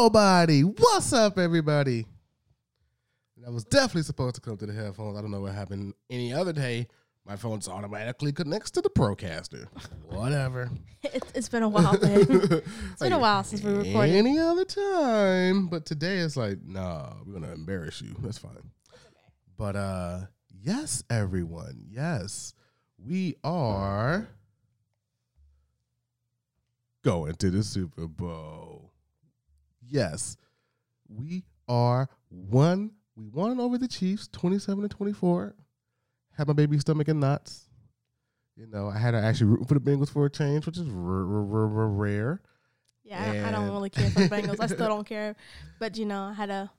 nobody. What's up, everybody? That was definitely supposed to come to the headphones. I don't know what happened any other day. My phone's automatically connects to the Procaster. Whatever. It's, it's been a while, babe. It's been a while since we recorded. Any other time, but today it's like, nah, we're gonna embarrass you. That's fine. But uh, yes, everyone, yes, we are going to the Super Bowl. Yes, we are one. We won over the Chiefs, twenty-seven to twenty-four. Had my baby stomach in knots. You know, I had to actually root for the Bengals for a change, which is r- r- r- rare. Yeah, I, I don't really care for the Bengals. I still don't care. But, you know, I had to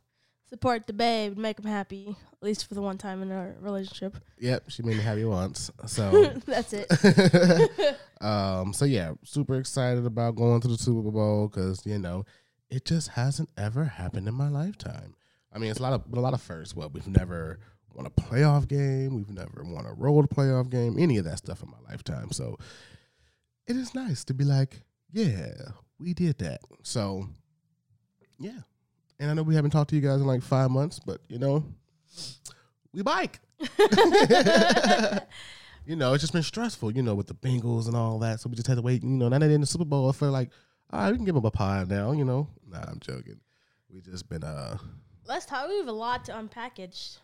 support the babe, make him happy, at least for the one time in our relationship. Yep, she made me happy once. So, That's it. um, so yeah, super excited about going to the Super Bowl because you know it just hasn't ever happened in my lifetime. I mean, it's a lot of a lot of firsts. Well, we've never won a playoff game. We've never won a road playoff game. Any of that stuff in my lifetime. So it is nice to be like, yeah, we did that. So yeah, and I know we haven't talked to you guys in like five months, but you know, we bike. you know, it's just been stressful, you know, with the Bengals and all that. So we just had to wait. You know, now they're in the Super Bowl, feel like, all right, we can give them a pie now, you know. Nah, I'm joking. We just been, uh, Let's talk. We have a lot to unpackage.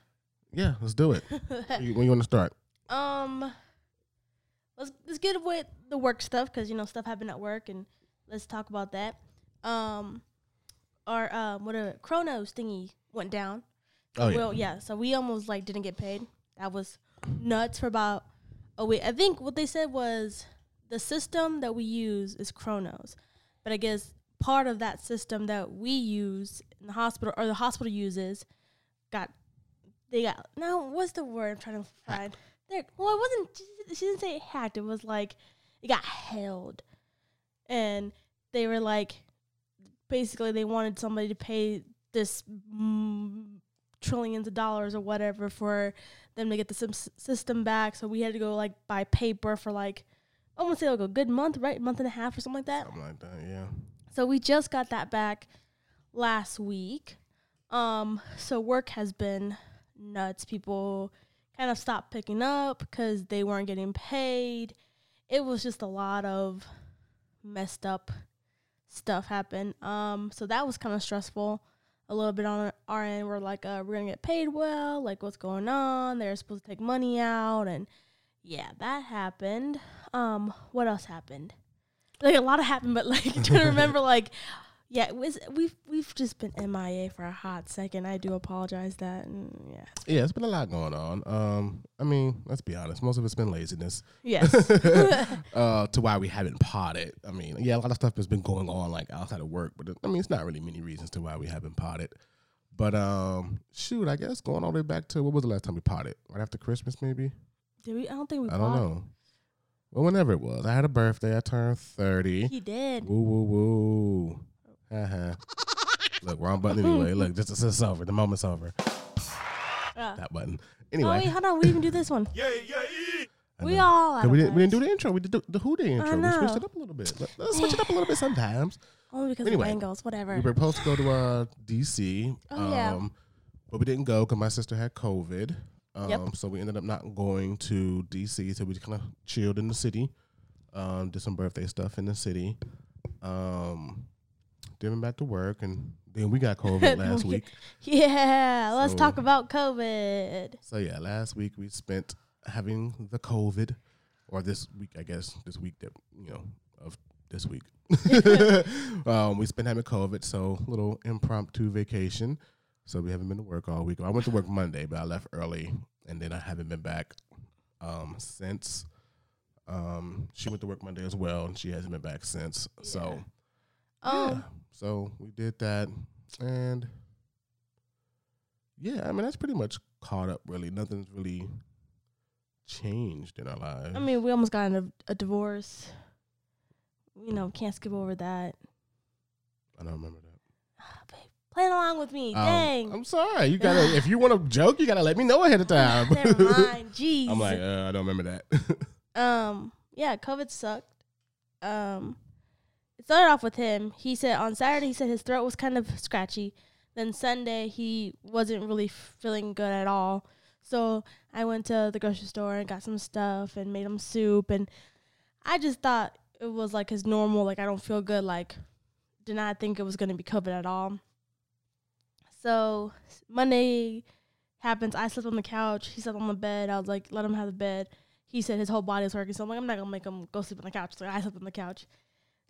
yeah, let's do it. when you, you want to start? Um, let's let's get with the work stuff because you know stuff happened at work, and let's talk about that. Um, our um, what a Kronos thingy went down. Oh, yeah. Well, yeah. So we almost like didn't get paid. That was nuts for about a week. I think what they said was the system that we use is Kronos, but I guess part of that system that we use in the hospital or the hospital uses got they got now what's the word I'm trying to find? There well it wasn't she- didn't say it hacked it was like it got held. And they were like basically they wanted somebody to pay this mm, trillions of dollars or whatever for them to get the system back. So we had to go like buy paper for like I want to say like a good month right month and a half or something like that Something like that, yeah. so we just got that back last week. Um, so work has been nuts. People kind of stopped picking up because they weren't getting paid. It was just a lot of messed up stuff happen. Um, so that was kind of stressful. A little bit on our end, we're like, uh, we're gonna get paid well. Like, what's going on? They're supposed to take money out, and yeah, that happened. Um, what else happened? like a lot of happened, but like trying to remember like yeah, was we've we've just been MIA for a hot second. I do apologize that and yeah. Yeah, it's been a lot going on. Um, I mean, let's be honest, most of it's been laziness. Yes. uh, to why we haven't potted. I mean, yeah, a lot of stuff has been going on like outside of work, but it, I mean, it's not really many reasons to why we haven't potted. But um, shoot, I guess going all the way back to what was the last time we potted? Right after Christmas, maybe. Did we I don't think we I don't know. Well, whenever it was, I had a birthday. I turned thirty. He did. Woo woo woo. Uh-huh. Look, wrong button anyway. Look, just it's, it's over. The moment's over. Uh, That button. oh Anyway, wait, hold on, we didn't do this one. yeah, We know. all 'Cause out we of didn't, we didn't do the intro. We did the, the Who Day intro. We switched it up a little bit. Let, us switch it up a little bit sometimes. Only because Anyway, of Bengals, whatever. We were supposed to go to uh, DC, Oh, yeah. um, but we didn't go because my sister had COVID. Um, Yep. So we ended up not going to DC. So we kind of chilled in the city, um, did some birthday stuff in the city, um, then went back to work, and then we got COVID last week. yeah, let's So- talk about COVID. So yeah, last week we spent having the COVID, or this week, I guess, this week that you know of this week. um, we spent having COVID, so little impromptu vacation. So we haven't been to work all week. I went to work Monday, but I left early, and then I haven't been back um, since. Um, she went to work Monday as well, and she hasn't been back since. So Um, yeah, so we did that, and yeah, I mean that's pretty much caught up. Really, nothing's really changed in our lives. I mean, we almost got in a, a divorce. You know, can't skip over that. I don't remember that. Playing along with me. Um, Dang. I'm sorry. You gotta if you want to joke, you gotta let me know ahead of time. Never mind. Jeez. I'm like, uh, I don't remember that. um, yeah, COVID sucked. Um, it started off with him. He said on Saturday he said his throat was kind of scratchy. Then Sunday he wasn't really feeling good at all. So I went to the grocery store and got some stuff and made him soup and I just thought it was like his normal like I don't feel good like did not think it was going to be COVID at all. So Monday happens. I slept on the couch. He slept on the bed. I was like, let him have the bed. He said his whole body was working. So I'm like, I'm not gonna make him go sleep on the couch. So I slept on the couch.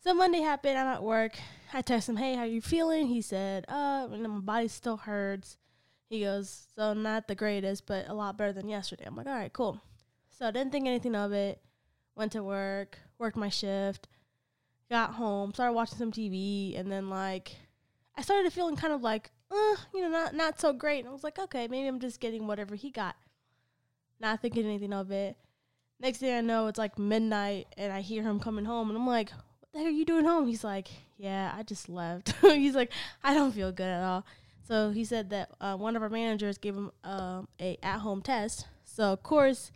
So Monday happened. I'm at work. I text him, hey, how you feeling? He said, uh, my body still hurts. He goes, so not the greatest, but a lot better than yesterday. I'm like, all right, cool. So I didn't think anything of it. Went to work, worked my shift, got home, started watching some TV, and then like I started feeling kind of like, uh, you know, not not so great. And I was like, okay, maybe I'm just getting whatever he got. Not thinking anything of it. Next thing I know, it's like midnight, and I hear him coming home, and I'm like, what the heck are you doing home? He's like, yeah, I just left. He's like, I don't feel good at all. So he said that uh, one of our managers gave him uh, a at home test. So of course,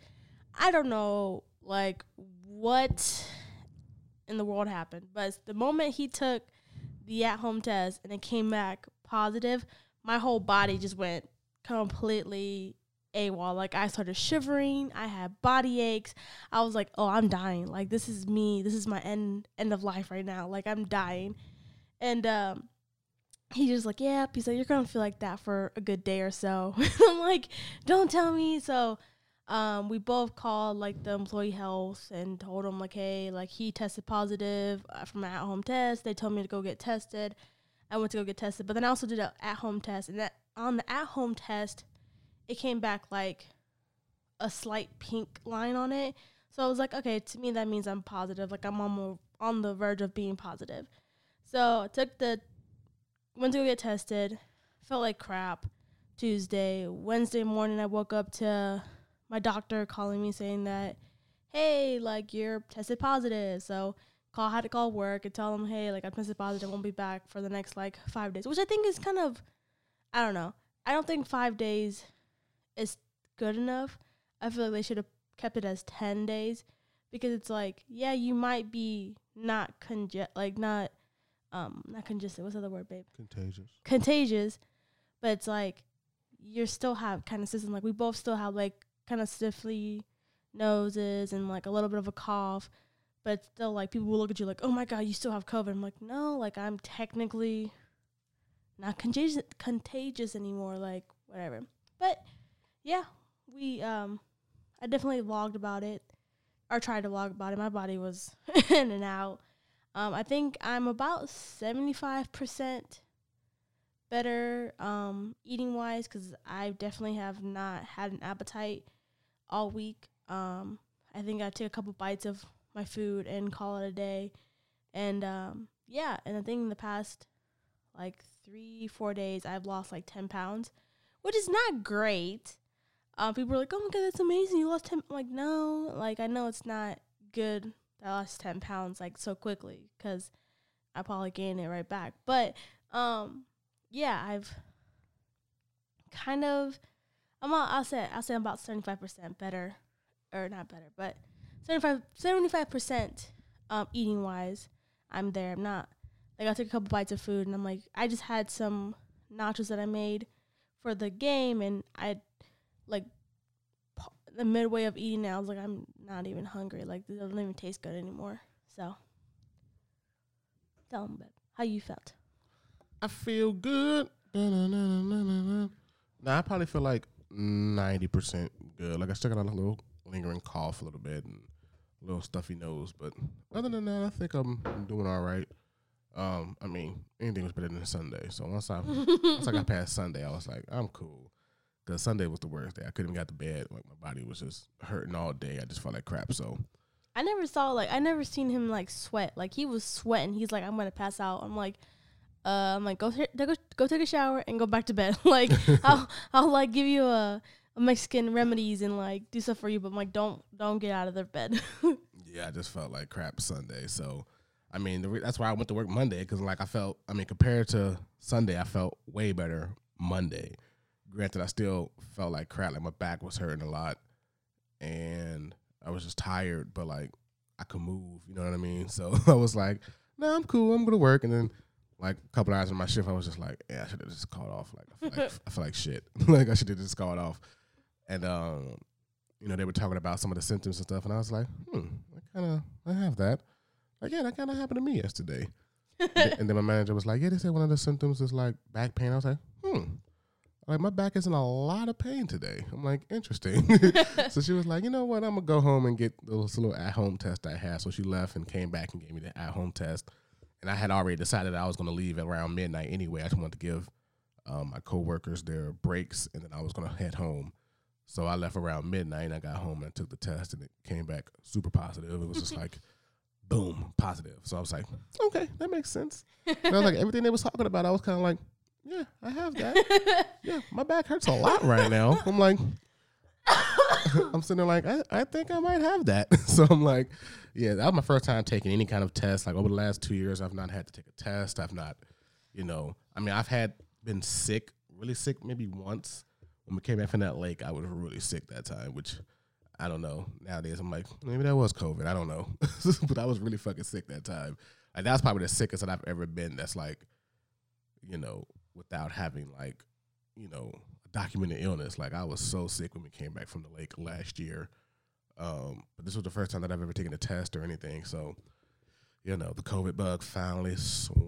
I don't know like what in the world happened, but the moment he took the at home test and it came back positive, my whole body just went completely AWOL. Like I started shivering, I had body aches. I was like, "Oh, I'm dying. Like this is me. This is my end end of life right now. Like I'm dying." And um he just like, "Yeah." He's like, "You're going to feel like that for a good day or so." I'm like, "Don't tell me." So um, we both called like the employee health and told him like, hey, like he tested positive uh, from an at-home test. They told me to go get tested. I went to go get tested, but then I also did an at-home test, and that on the at-home test, it came back like a slight pink line on it. So I was like, okay, to me that means I'm positive. Like I'm on on the verge of being positive. So I took the went to go get tested. Felt like crap. Tuesday, Wednesday morning, I woke up to my doctor calling me saying that, hey, like you're tested positive. So call had to call work and tell them, hey, like I tested positive, I won't be back for the next like five days, which I think is kind of, I don't know. I don't think five days is good enough. I feel like they should have kept it as ten days because it's like, yeah, you might be not conge like not um not congested. What's the other word, babe? Contagious. Contagious, but it's like you're still have kind of system like we both still have like kind of stiffly noses and like a little bit of a cough, but still like people will look at you like, "Oh my god, you still have COVID." I'm like, "No, like I'm technically not contagious contagious anymore, like whatever." But yeah, we um I definitely vlogged about it or tried to vlog about it. My body was in and out. Um, I think I'm about 75% better um, eating wise because I definitely have not had an appetite all week. Um, I think I took a couple bites of my food and call it a day. And um, yeah, and I think in the past like three, four days, I've lost like 10 pounds, which is not great. Um, people are like, oh my God, that's amazing. You lost 10. I'm like, no, like, I know it's not good that I lost 10 pounds like so quickly because I probably gained it right back. But um, yeah, I've kind of I'm all, I'll say I'll say I'm about 75% better or not better, but 75 percent um eating wise, I'm there. I'm not like I took a couple bites of food and I'm like I just had some nachos that I made for the game and I like the midway of eating it, I was like I'm not even hungry. Like it doesn't even taste good anymore. So tell them how you felt. I feel good. Nah, I probably feel like ninety percent good. Like I still got a little lingering cough a little bit and a little stuffy nose, but other than that, I think I'm, doing all right. Um, I mean, anything was better than Sunday. So once I once I got past Sunday, I was like, I'm cool. Cause Sunday was the worst day. I couldn't even get to bed. Like my body was just hurting all day. I just felt like crap. So I never saw like I never seen him like sweat. Like he was sweating. He's like, I'm gonna pass out. I'm like, uh, I'm like, go, go go take a shower and go back to bed. like I'll I'll like give you a, Mexican remedies and like do stuff for you, but I'm like, don't don't get out of the bed. yeah, I just felt like crap Sunday. So, I mean, re- that's why I went to work Monday because like I felt. I mean, compared to Sunday, I felt way better Monday. Granted, I still felt like crap. Like my back was hurting a lot, and I was just tired. But like I could move. You know what I mean? So I was like, "No, I'm cool. I'm gonna work." And then like a couple hours in my shift, I was just like, "Yeah, I should have just called off. Like, I feel like, I feel like shit. like I should have just called off." And um, you know, they were talking about some of the symptoms and stuff, and I was like, "Hmm, I kind of I have that." Like, yeah, that kind of happened to me yesterday. and and then my manager was like, "Yeah, they said one of the symptoms is like back pain." I was like, "Hmm." Like my back is in a lot of pain today. I'm like, interesting. so she was like, you know what? I'm gonna go home and get this little at home test I had. So she left and came back and gave me the at home test. And I had already decided I was gonna leave around midnight anyway. I just wanted to give um, my coworkers their breaks, and then I was gonna head home. So I left around midnight. and I got home and I took the test, and it came back super positive. It was just like, boom, positive. So I was like, okay, that makes sense. And I was like, everything they was talking about, I was kind of like, yeah, I have that. yeah, my back hurts a lot right now. I'm like, I'm sitting there like, I, I think I might have that. so I'm like, yeah, that was my first time taking any kind of test. Like over the last two years, I've not had to take a test. I've not, you know, I mean, I've had been sick, really sick, maybe once. When we came back from that lake, I was really sick that time, which I don't know. Nowadays, I'm like, maybe that was COVID. I don't know, but I was really fucking sick that time. Like that's probably the sickest that I've ever been. That's like, you know, without having like, you know, a documented illness. Like I was so sick when we came back from the lake last year. Um, but this was the first time that I've ever taken a test or anything. So, you know, the COVID bug finally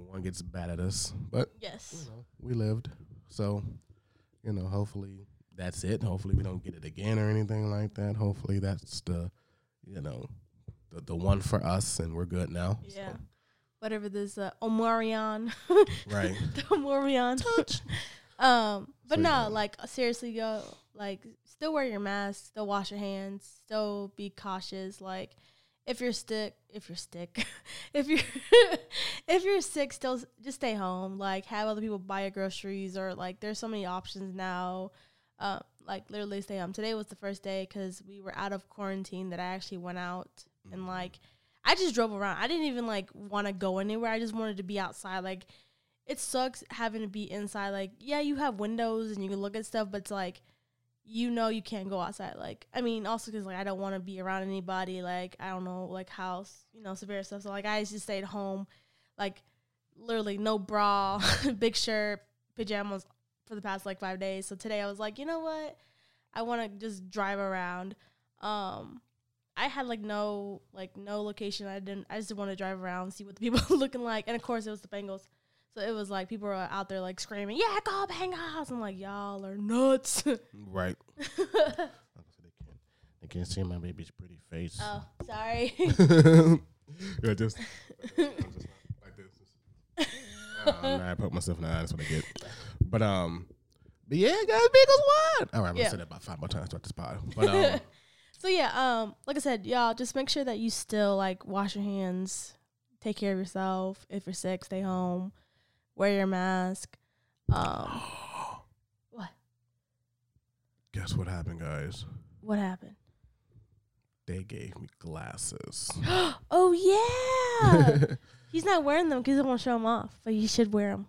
one gets bad at us. But yes. you know, we lived. So, you know, hopefully that's it. Hopefully we don't get it again or anything like that. Hopefully that's the, you know, the, the one for us and we're good now. Yeah. Whatever this uh, Omarion. Right. the Omarion. um, but So, no, yeah. like seriously, yo, like still wear your mask, still wash your hands, still be cautious. Like if you're sick, if you're sick, if you're if you're sick, still just stay home. Like have other people buy your groceries, or like there's so many options now. Um, like literally stay home. Today was the first day because we were out of quarantine that I actually went out and like I just drove around. I didn't even like want to go anywhere. I just wanted to be outside. Like it sucks having to be inside. Like yeah, you have windows and you can look at stuff, but it's like you know you can't go outside. Like I mean, also because like I don't want to be around anybody. Like I don't know, like house, you know, severe stuff. So like I just stayed home, like literally no bra, big shirt, pajamas for the past like five days. So today I was like, you know what, I want to just drive around. Um, I had like no like no location. I didn't. I just want to drive around, see what the people are looking like, and of course it was the Bengals. So it was like people were out there like screaming, "Yeah, go Bengals!" I'm like, y'all are nuts. Right. I they can't, they can't see my baby's pretty face. oh, sorry. yeah, just, just like this. Nah, I put myself in the eye. That's what I get. But um, but yeah, guys, Beagles won. All right, I'm Yeah. gonna say that about five more times throughout this pod. But um, so yeah, um, like I said, y'all just make sure that you still like wash your hands, take care of yourself. If you're sick, stay home, wear your mask. Um, what? guess what happened, guys? What happened? They gave me glasses. oh yeah, he's not wearing them because he won't show them off, but you should wear them.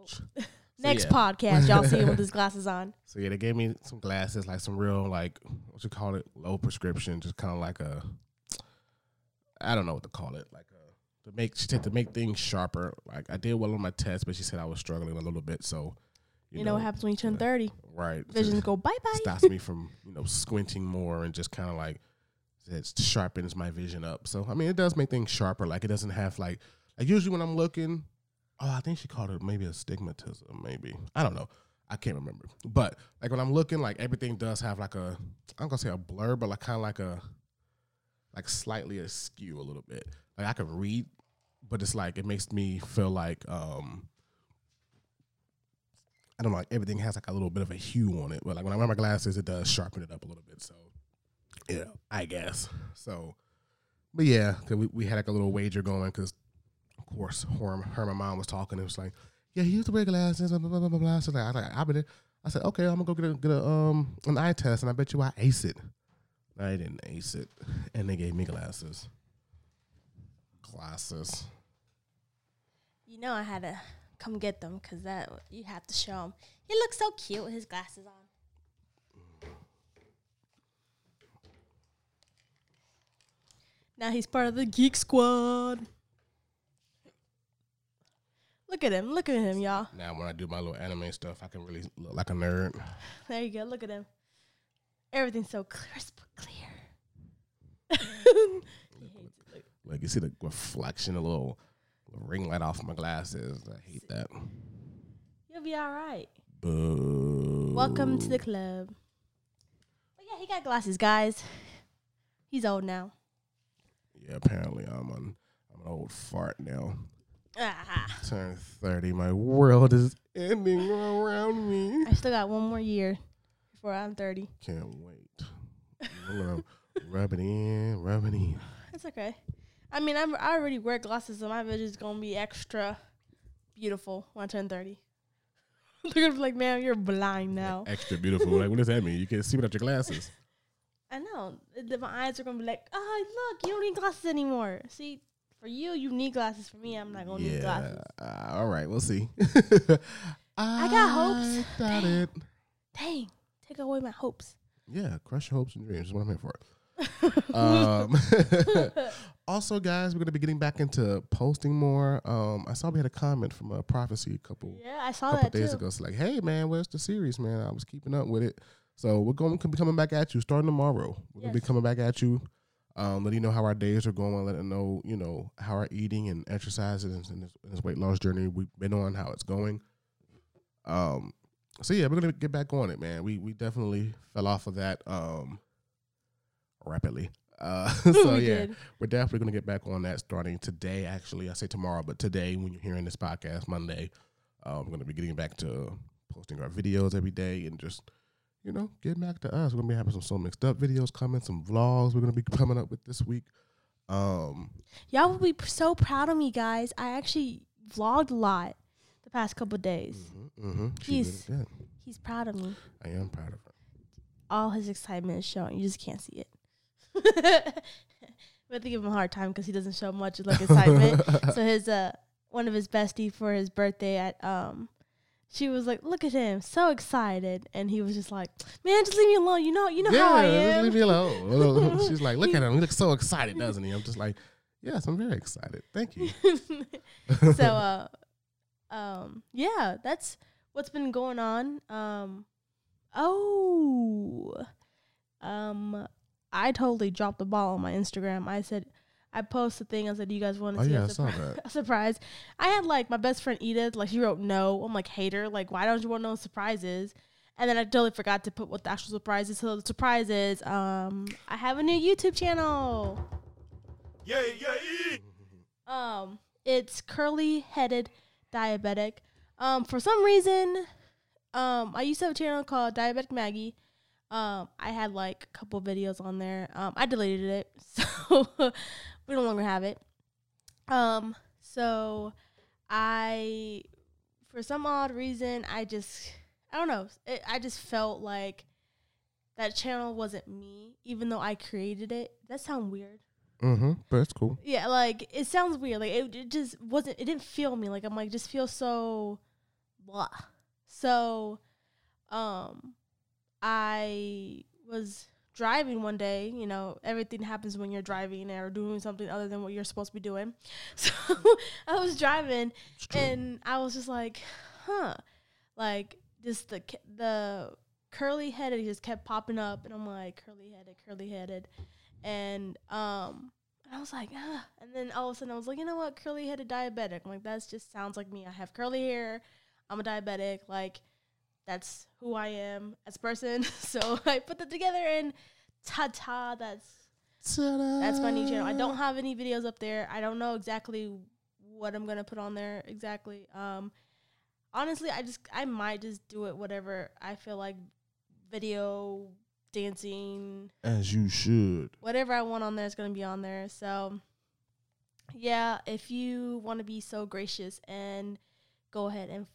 Ouch. Next yeah. podcast, y'all see him with his glasses on. So yeah, they gave me some glasses, like some real like what you call it, low prescription, just kind of like a, I don't know what to call it, like a to make she said to make things sharper. Like I did well on my test, but she said I was struggling a little bit. So You, know, what happens when you turn thirty? right? Visions go bye bye. stops me from you know squinting more and just kind of like it sharpens my vision up. So I mean, it does make things sharper. Like it doesn't have like like usually when I'm looking, oh, I think she called it maybe astigmatism, maybe I don't know. I can't remember. But like when I'm looking, like everything does have like a I'm gonna say a blur, but like kind of like a like slightly askew a little bit. Like I can read, but it's like it makes me feel like um I don't know, like everything has like a little bit of a hue on it. But like when I wear my glasses, it does sharpen it up a little bit. So yeah, I guess. So, but yeah, 'cause we, we had like a little wager going because, of course, her, her my mom was talking. It was like, yeah, he used to wear glasses, blah, blah, blah, blah, blah. So like, I I. I said, okay, I'm gonna go get a, get a um an eye test, and I bet you I ace it. I didn't ace it, and they gave me glasses. Glasses. You know I had to come get them because that you have to show him. He looks so cute with his glasses on. Now he's part of the Geek Squad. Look at him. Look at him, y'all. Now when I do my little anime stuff, I can really look like a nerd. There you go. Look at him. Everything's so crisp, clear. Like you see the reflection, a little, little ring light off my glasses. I hate that. You'll be all right. Boo. Welcome to the club. But yeah, he got glasses, guys. He's old now. Yeah, apparently I'm an I'm an old fart now. Ah, Turn thirty, my world is ending around me. I still got one more year before I'm 30. Can't wait. Rub it in, rub it in. It's okay. I mean, I'm, I already wear glasses, so my vision is gonna be extra beautiful when I turn 30. They're gonna be like, "Man, you're blind now." Extra beautiful. Like what does that mean? You can't see without your glasses. I know. My eyes are gonna be like, "Oh, look, you don't need glasses anymore." See, for you, you need glasses. For me, I'm not gonna need glasses. Uh, all right, we'll see. I got hopes. Got it. Dang, take away my hopes. Yeah, crush your hopes and dreams. Is what I'm here for. um, also, guys, we're gonna be getting back into posting more. Um, I saw we had a comment from a prophecy a couple Yeah, I saw couple that days too. ago. It's like, hey man, where's the series, man? I was keeping up with it. So we're going to be coming back at you starting tomorrow. We're gonna be coming back at you, um, letting you know how our days are going, letting know, you know, how our eating and exercises and this, and this weight loss journey we've been on, how it's going. Um, so yeah, we're gonna get back on it, man. We we definitely fell off of that um rapidly. Uh, so We yeah, did. we're definitely going to get back on that starting today. Actually, I say tomorrow, but today, when you're hearing this podcast, Monday, uh, we're going to be getting back to posting our videos every day and just, you know, get back to us. We're going to be having some so mixed up videos coming, some vlogs we're going to be coming up with this week. Um, Y'all will be p- so proud of me, guys. I actually vlogged a lot the past couple days. mhm, mhm. He's- really. He's proud of me. I am proud of her. All his excitement is showing. You just can't see it. we have to give him a hard time because he doesn't show much like excitement. so his uh one of his bestie for his birthday at um she was like, Look at him, so excited and he was just like, Man, just leave me alone. You know you know how I yeah, just leave me alone. She's like, look at him. He looks so excited, doesn't he? I'm just like, yes, I'm very excited. Thank you. so uh um yeah, that's what's been going on. Um oh um I totally dropped the ball on my Instagram. I said I posted a thing. I said, "Do "You guys want to Oh, see yeah, a, I saw surpri- that. a surprise?" I had like my best friend Edith. Like she wrote no. I'm like hater. Like why don't you want to know what surprise is? And then I totally forgot to put what the actual surprise is. So the surprise is, um, I have a new YouTube channel. Yeah, yeah, Um, it's curly headed diabetic. Um, for some reason, um, I used to have a channel called Diabetic Maggie. Um, I had like a couple videos on there. Um, I deleted it, so we no longer have it. Um, so I, for some odd reason, I just, I don't know, it, I just felt like that channel wasn't me, even though I created it. That sound weird. Mm-hmm. But that's cool. Yeah, like it sounds weird. Like it, it just wasn't. It didn't feel me. Like I'm like just feel so blah. So, um, I was driving one day. You know, everything happens when you're driving or doing something other than what you're supposed to be doing. So I was driving and I was just like, huh, like just the the curly headed just kept popping up, and I'm like curly headed, curly headed, and um, I was like, ah, and then all of a sudden I was like, you know what, curly headed diabetic. I'm like, that just sounds like me. I have curly hair. I'm a diabetic. Like that's who I am as a person. so I put that together, and ta ta, that's that's my new channel. I don't have any videos up there. I don't know exactly what I'm gonna put on there exactly. Um, honestly, I just I might just do it whatever I feel like. Video, dancing, As you should. whatever I want on there is gonna be on there. So, yeah, if you want to be so gracious and go ahead and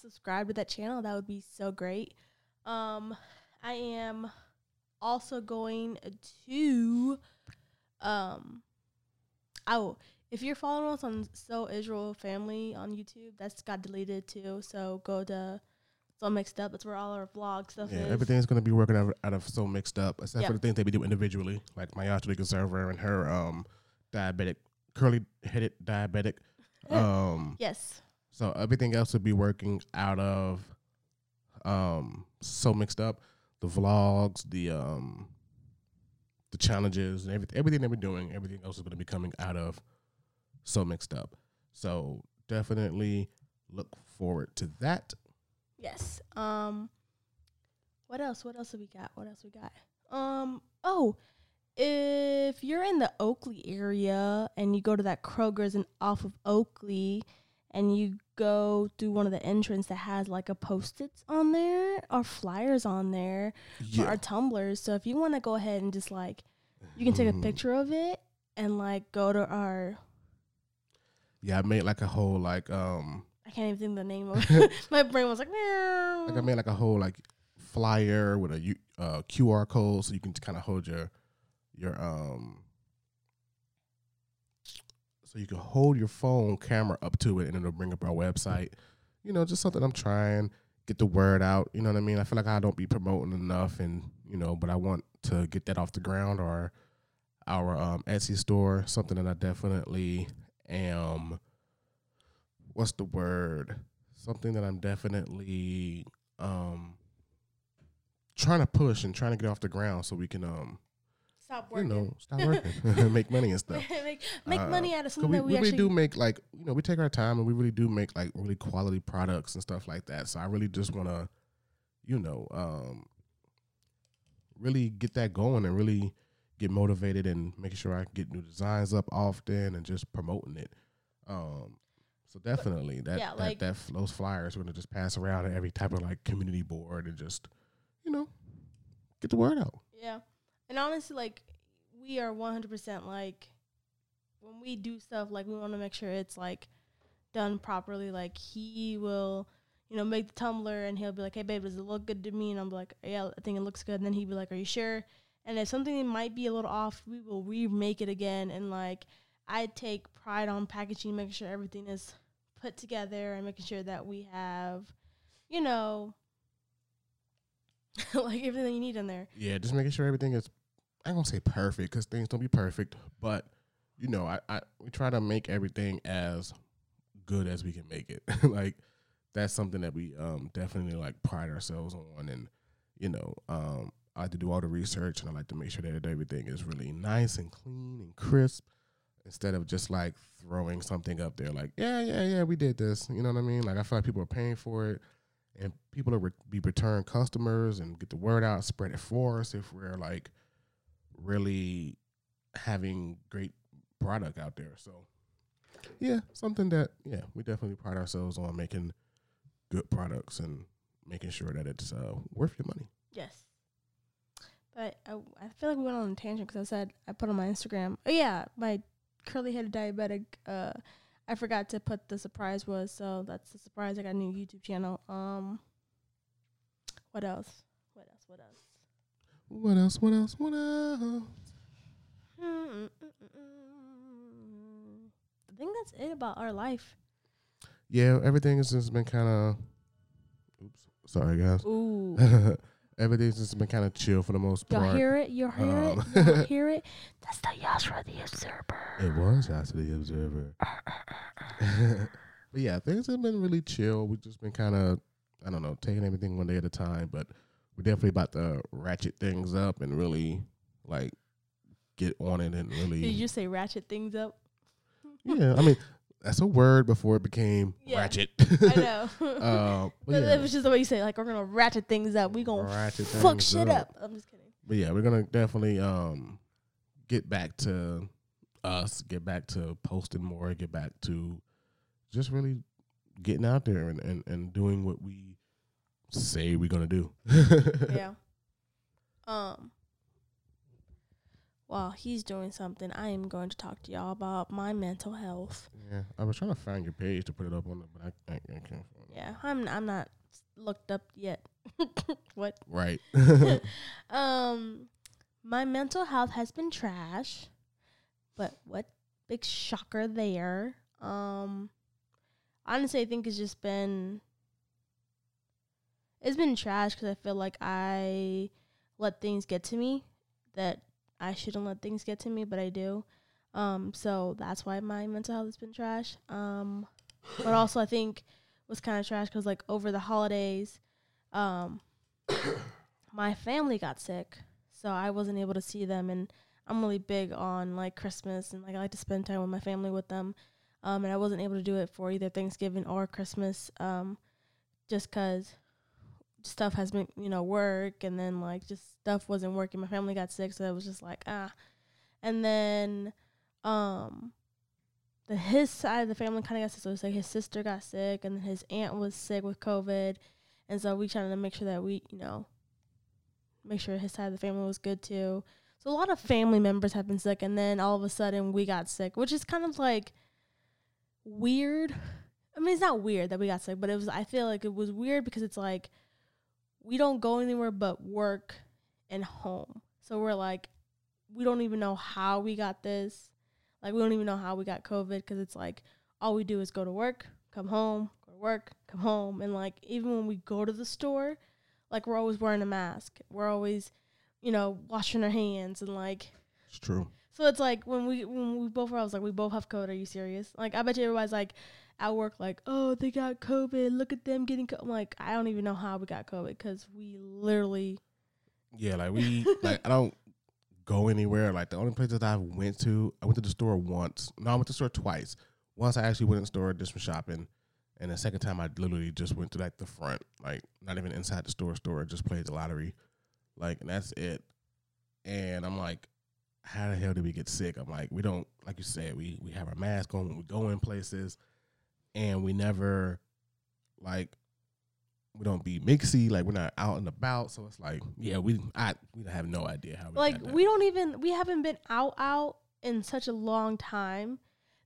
subscribe to that channel, that would be so great. Um, I am also going to um oh if you're following us on So Israel Family on YouTube, that's got deleted too. So go to So Mixed Up. That's where all our vlog stuff Yeah, is. everything's gonna be working out of, out of so mixed up, except Yep. for the things that we do individually, like my Yachtalica server and her um diabetic, curly headed diabetic. Um, Yes. So everything else would be working out of um so mixed up. The vlogs, the um the challenges and everything everything that we're doing, everything else is gonna be coming out of so mixed up. So definitely look forward to that. Yes. Um what else? What else have we got? What else we got? Um oh, if you're in the Oakley area and you go to that Kroger's and off of Oakley and you go through one of the entrance that has like a post-its on there or flyers on there for our tumblers. So if you want to go ahead and just like you can take a Mhm. picture of it and like go to our Yeah, I made like a whole like um I can't even think the name of it. My brain was like, meow. like I made like a whole like flyer with a uh, QR code so you can kind of hold your your um so you can hold your phone camera up to it and it'll bring up our website. You know, just something I'm trying get the word out. You know what I mean? I feel like I don't be promoting enough, and you know, but I want to get that off the ground or our um, Etsy store. Something that I definitely am. What's the word? Something that I'm definitely um trying to push and trying to get off the ground so we can um Stop you working. know stop working, make money and stuff. make make Uh, money out of something we, that we, we really actually do make like you know we take our time and we really do make like really quality products and stuff like that. So I really just want to, you know, um, really get that going and really get motivated and making sure I can get new designs up often and just promoting it. Um, so definitely that yeah, that, like- that those flyers we're gonna just pass around at every type of like community board and just you know get the word out. Yeah. And honestly, like, we are 100% like, when we do stuff, like, we want to make sure it's, like, done properly. Like, he will, you know, make the tumbler and he'll be like, hey, babe, does it look good to me? And I'm like, yeah, I think it looks good. And then he'd be like, are you sure? And if something might be a little off, we will remake it again. And, like, I take pride on packaging, making sure everything is put together and making sure that we have, you know, like everything you need in there. Yeah, just making sure everything is. I gonna say perfect because things don't be perfect, but you know, I, I we try to make everything as good as we can make it. like that's something that we um definitely like pride ourselves on, and you know, um, I like to do all the research and I like to make sure that everything is really nice and clean and crisp. Instead of just like throwing something up there, like yeah, yeah, yeah, we did this. You know what I mean? Like I feel like people are paying for it and people will re- be return customers and get the word out, spread it for us if we're like really having great product out there. So yeah, something that yeah, we definitely pride ourselves on making good products and making sure that it's uh, worth your money. Yes. But I, I feel like we went on a tangent because I said I put on my Instagram. Oh yeah, my curly headed diabetic. Uh, I forgot to put the surprise was so that's the surprise. I got a new YouTube channel. Um, what else? What else? What else? What else? What else? What else? Mm, mm, mm, I think that's it about our life. Yeah, everything has just been kind of. Oops, sorry guys. Ooh, Everything's just been kind of chill for the most part. y'all hear it? You hear Um, it? Y'all hear it? Um, that's the Yashra the Observer. It was to the observer. Uh, uh, uh, but yeah, things have been really chill. We've just been kind of, I don't know, taking everything one day at a time. But we're definitely about to ratchet things up and really like get on it and really. Did you just say ratchet things up? yeah, I mean that's a word before it became Yeah. ratchet. I know. uh, but But yeah, It was just the way you say, like, we're gonna ratchet things up. We gonna Ratchet fuck shit up. up. I'm just kidding. but yeah, we're gonna definitely um get back to us, get back to posting more, get back to just really getting out there and, and, and doing what we say we're gonna do. yeah. Um. While he's doing something, I am going to talk to y'all about my mental health. Yeah, I was trying to find your page to put it up on it, but I, I, I can't find it. Yeah, I'm I'm not looked up yet. what? Right. Um, my mental health has been trash, but what big shocker there. Um, honestly, I think it's just been it's been trash because I feel like I let things get to me that I shouldn't let things get to me, but I do. Um, so that's why my mental health has been trash. Um, but also I think was kind of trash because like over the holidays, um, my family got sick, so I wasn't able to see them, and I'm really big on like Christmas and like I like to spend time with my family with them, um, and I wasn't able to do it for either Thanksgiving or Christmas, um, just cause stuff has been you know work and then like just stuff wasn't working. My family got sick, so it was just like ah, and then um the his side of the family kind of got sick. So it's like his sister got sick, and then his aunt was sick with COVID, and so we trying to make sure that we, you know, make sure his side of the family was good too. So a lot of family members have been sick, and then all of a sudden we got sick, which is kind of like weird. I mean, it's not weird that we got sick, but it was. I feel like it was weird because it's like we don't go anywhere but work and home. So we're like, we don't even know how we got this like we don't even know how we got COVID because it's like all we do is go to work, come home, go to work, come home, and like even when we go to the store, like we're always wearing a mask. We're always, you know, washing our hands and like. It's true. So it's like when we when we both were, I was like, we both have COVID. Are you serious? Like I bet you everybody's like at work, like, oh, they got COVID. Look at them getting. COVID. I'm like, I don't even know how we got COVID because we literally. Yeah, like we like I don't go anywhere. Like the only places I went to, I went to the store once. No, I went to the store twice. Once I actually went in the store, did some shopping, and the second time I literally just went to like the front, like not even inside the store store, just played the lottery, like and that's it. And I'm like, how the hell did we get sick? I'm like, we don't, like you said, we we have our mask on when we go in places, and we never like we don't be mixy, like we're not out and about. So it's like, yeah, we I we have no idea how we like we don't even we haven't been out out in such a long time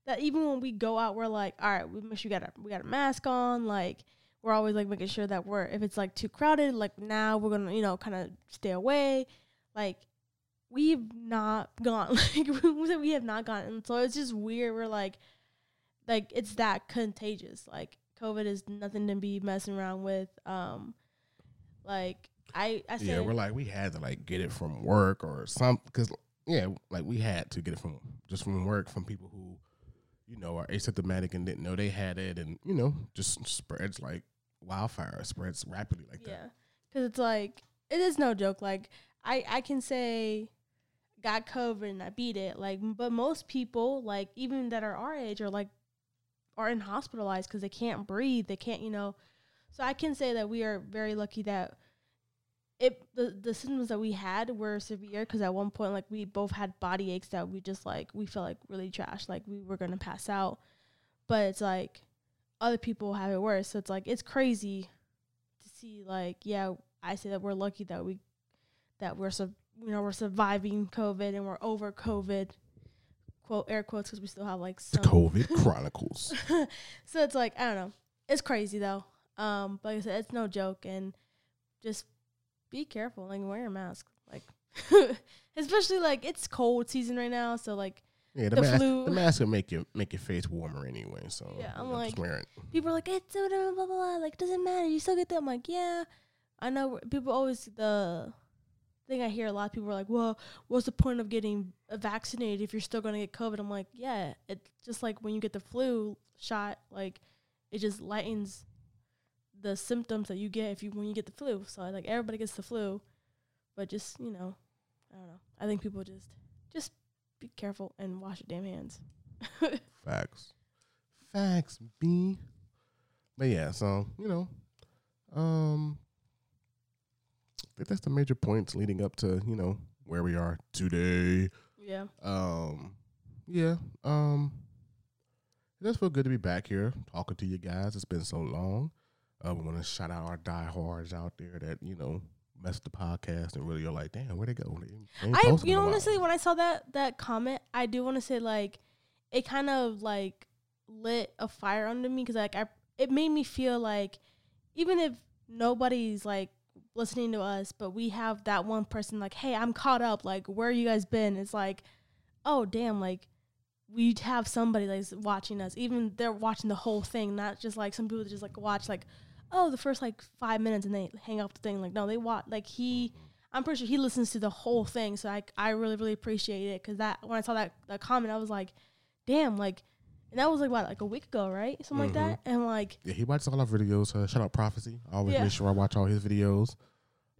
that even when we go out, we're like, all right, we make sure we got a we got a mask on. Like we're always like making sure that we're if it's like too crowded, like now we're gonna you know kind of stay away. Like we've not gone like we have not gone, and so it's just weird. We're like, like it's that contagious. Like COVID is nothing to be messing around with. Um, like I, I said, yeah, we're like we had to like get it from work or something because yeah, like we had to get it from just from work from people who you know are asymptomatic and didn't know they had it, and you know just spreads like wildfire, spreads rapidly like yeah, that. because it's like it is no joke. Like I, I can say got COVID and I beat it. Like, but most people, like even that are our age, are like are in hospitalized because they can't breathe. They can't, you know. So I can say that we are very lucky that it the the symptoms that we had were severe because at one point like we both had body aches that we just like we felt like really trash like we were gonna pass out but it's like other people have it worse so it's like it's crazy to see like yeah i say that we're lucky that we that we're su- you know we're surviving covid and we're over covid quote air quotes because we still have like some COVID Chronicles. so it's like I don't know. It's crazy though. Um, but like I said, it's no joke, and just be careful. Like wear your mask. Like especially like it's cold season right now, so like Yeah, the, The mask. flu. The mask will make you make your face warmer anyway. So Yeah, I'm you know, like- wear it. people are like it's blah blah blah blah. Like doesn't matter. You still get that. I'm like yeah. I know people always the thing I hear a lot of people are like, well, what's the point of getting vaccinated if you're still gonna get COVID? I'm like, yeah, it's just like when you get the flu shot, like it just lightens the symptoms that you get if you when you get the flu. So like everybody gets the flu, but just you know, I don't know. I think people just just be careful and wash your damn hands. Facts. Facts, B. But yeah, so, you know, um I think that's the major points leading up to, you know, where we are today. yeah. Um yeah, um it does feel good to be back here talking to you guys. It's been so long. Uh, we want to shout out our diehards out there that, you know, messed the podcast and really are like, damn, where'd they go? They I you know honestly when I saw that that comment, I do want to say like it kind of like lit a fire under me because like I it made me feel like even if nobody's like listening to us, but we have that one person like, hey, I'm caught up. Like, where you guys been? It's like, oh damn, like we have somebody that's watching us. Even they're watching the whole thing, not just like some people that just like watch like, oh, the first like five minutes and they hang up the thing. Like, no, they watch like he. Mm-hmm. I'm pretty sure he listens to the whole thing, so I I really really appreciate it because that when I saw that that comment, I was like, damn, like and that was like what, like a week ago, right? Something Mhm. like that. And like, Yeah, he watches all our videos. Uh, shout out Prophecy. I always Yeah. make sure I watch all his videos.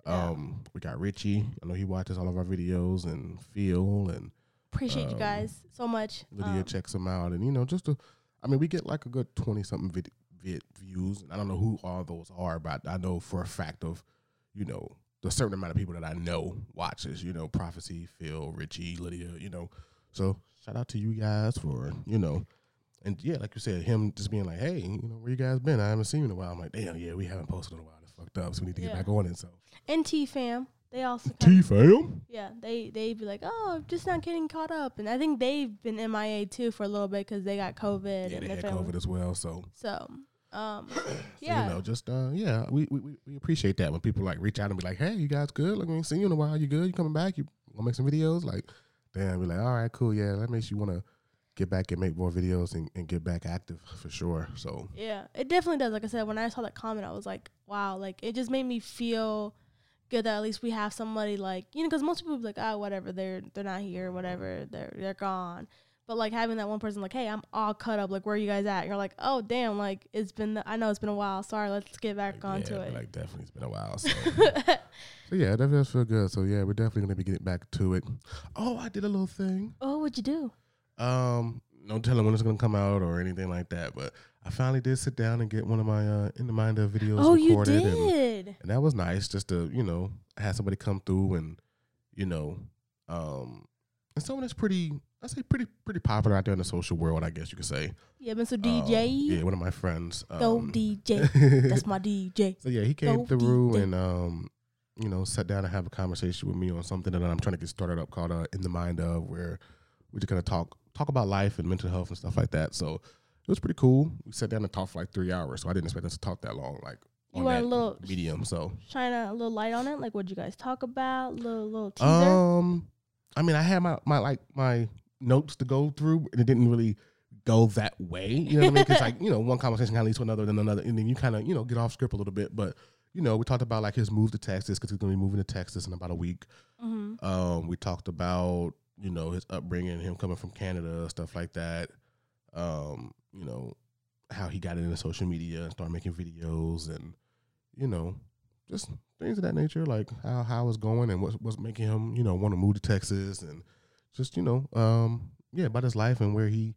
Yeah. Um, we got Richie. I know he watches all of our videos, and Phil and appreciate you Um, guys so much. Lydia Um, checks them out, and you know, just to, I mean, we get like a good twenty something vid, vid views. And I don't know who all those are, but I know for a fact of, you know, the certain amount of people that I know watches. You know, Prophecy, Phil, Richie, Lydia. You know, so shout out to you guys for you know, and yeah, like you said, him just being like, hey, you know, where you guys been? I haven't seen you in a while. I'm like, damn, yeah, we haven't posted in a while. That's fucked up. So we need to get back on it. So NT fam, they also T fam. yeah, they they be like, oh, just not getting caught up, and I think they've been MIA too for a little bit because they got COVID Yeah, and they had family. COVID as well. So So, um, So, yeah, you know, just uh, yeah, we, we we- we appreciate that when people like reach out and be like, "Hey, you guys good? Like, we ain't seen you in a while. You good? You coming back? You gonna make some videos?" Like, damn, be like, "All right, cool, yeah." That makes you want to get back and make more videos and, and get back active for sure. So yeah, it definitely does. Like I said, when I saw that comment, I was like, wow, like it just made me feel good that at least we have somebody like you know, because most people be like, oh, whatever, they're they're not here, whatever, they're they're gone. But like having that one person like, hey, I'm all cut up. Like, where are you guys at? And you're like, oh, damn, like it's been. I know it's been a while. Sorry, let's get back like, onto yeah, it. Like, definitely, it's been a while. So, so yeah, that definitely does feel good. So yeah, we're definitely gonna be getting back to it. Oh, I did a little thing. oh, what'd you do? Um, no telling when it's gonna come out or anything like that, but I finally did sit down and get one of my uh in the mind of videos Oh, you recorded and did. and that was nice just to you know have somebody come through and you know um and someone that's pretty i say pretty pretty popular out there in the social world i guess you could say Yeah, Mr. Um, DJ. yeah one of my friends Go um, DJ. That's my DJ. so yeah he came Go through DJ. and um you know sat down and have a conversation with me on something that i'm trying to get started up called uh, in the mind of where we're just gonna talk talk about life and mental health and stuff like that so it was pretty cool we sat down and talked for like three hours so i didn't expect us to talk that long like You want a little medium so shine a little light on it? Like, what'd you guys talk about? Little little teaser. Um, I mean, I had my my like my notes to go through, and it didn't really go that way. You know what I mean? Because like you know, one conversation kind of leads to another, then another, and then you kind of you know get off script a little bit. But you know, we talked about like his move to Texas because he's going to be moving to Texas in about a week. hmm Um, we talked about you know his upbringing, him coming from Canada, stuff like that. Um, you know how he got into social media and started making videos, and you know just things of that nature, like how how it's going and what what's making him you know want to move to Texas, and just you know um yeah about his life and where he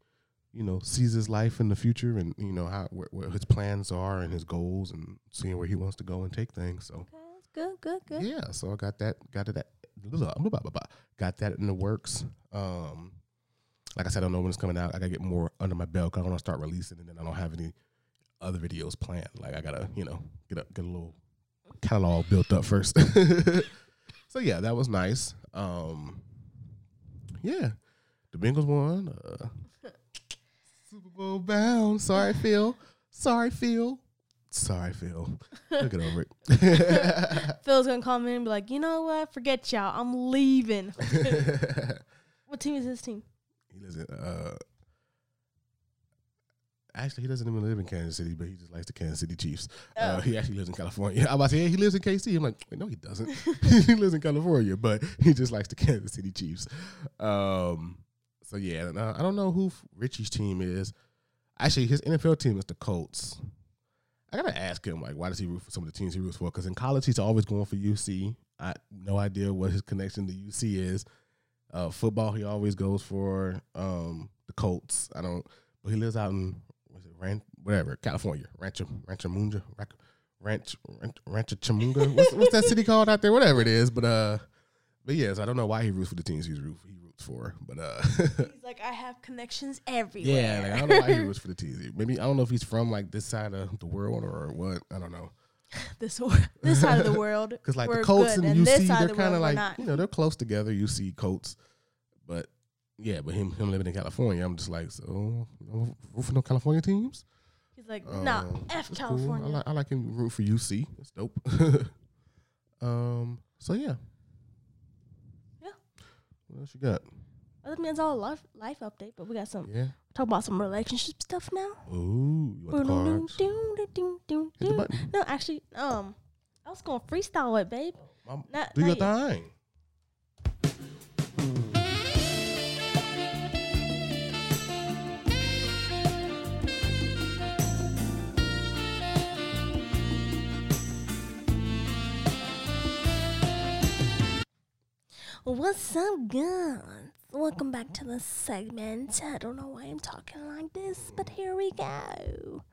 you know sees his life in the future, and you know how where, where his plans are and his goals, and seeing where he wants to go and take things. So. Okay, good, good, good. Yeah, so I got that, got that, got that in the works. Um, like I said, I don't know when it's coming out. I gotta get more under my belt. 'cause I want to start releasing, and then I don't have any other videos planned. Like I gotta, you know, get a get a little catalog built up first. so yeah, that was nice. Um, yeah, the Bengals won. Uh, Super Bowl bound. Sorry, Phil. Sorry, Phil. Sorry, Phil. Look it over it. Phil's gonna call me and be like, you know what? Forget y'all. I'm leaving. what team is his team? he lives in uh actually he doesn't even live in Kansas City, but he just likes the Kansas City Chiefs. Uh, Oh. he actually lives in California. I was about to say, hey, he lives in KC. I'm like, wait, no, he doesn't. he lives in California, but he just likes the Kansas City Chiefs. Um, so yeah, uh, I don't know who Richie's team is. Actually, his NFL team is the Colts. I gotta ask him like, why does he root for some of the teams he roots for? Because in college, he's always going for UC. I no idea what his connection to UC is. Uh, football, he always goes for um, the Colts. I don't, but he lives out in it Ran, whatever California, Rancho Rancho Munja, Rac- Ranch Ranch Rancho Chamunga. What's, what's that city called out there? Whatever it is, but uh, but yes, I don't know why he roots for the teams he's root, he for, but uh, He's like, I have connections everywhere. yeah, like, I don't know why he roots for the teams. Maybe I don't know if he's from like this side of the world or what. I don't know. this this side of the world. Because like the Colts and, and UC, they're the kind of like you know they're close together. UC Colts, but yeah, but him him living in California, I'm just like so. You root for no California teams. He's like, nah, Um, F that's cool. California. I, like, I like him root for UC. It's dope. um. So. Yeah. What else you got? I mean, it's all a life life update, but we got some Yeah. talk about some relationship stuff now. Ooh, you want the cards? Hit the button. No, actually, um, I was going to freestyle it, babe. Mom, Not, do your not yet. thing. What's up, guys? Welcome back to the segment. I don't know why I'm talking like this, but here we go.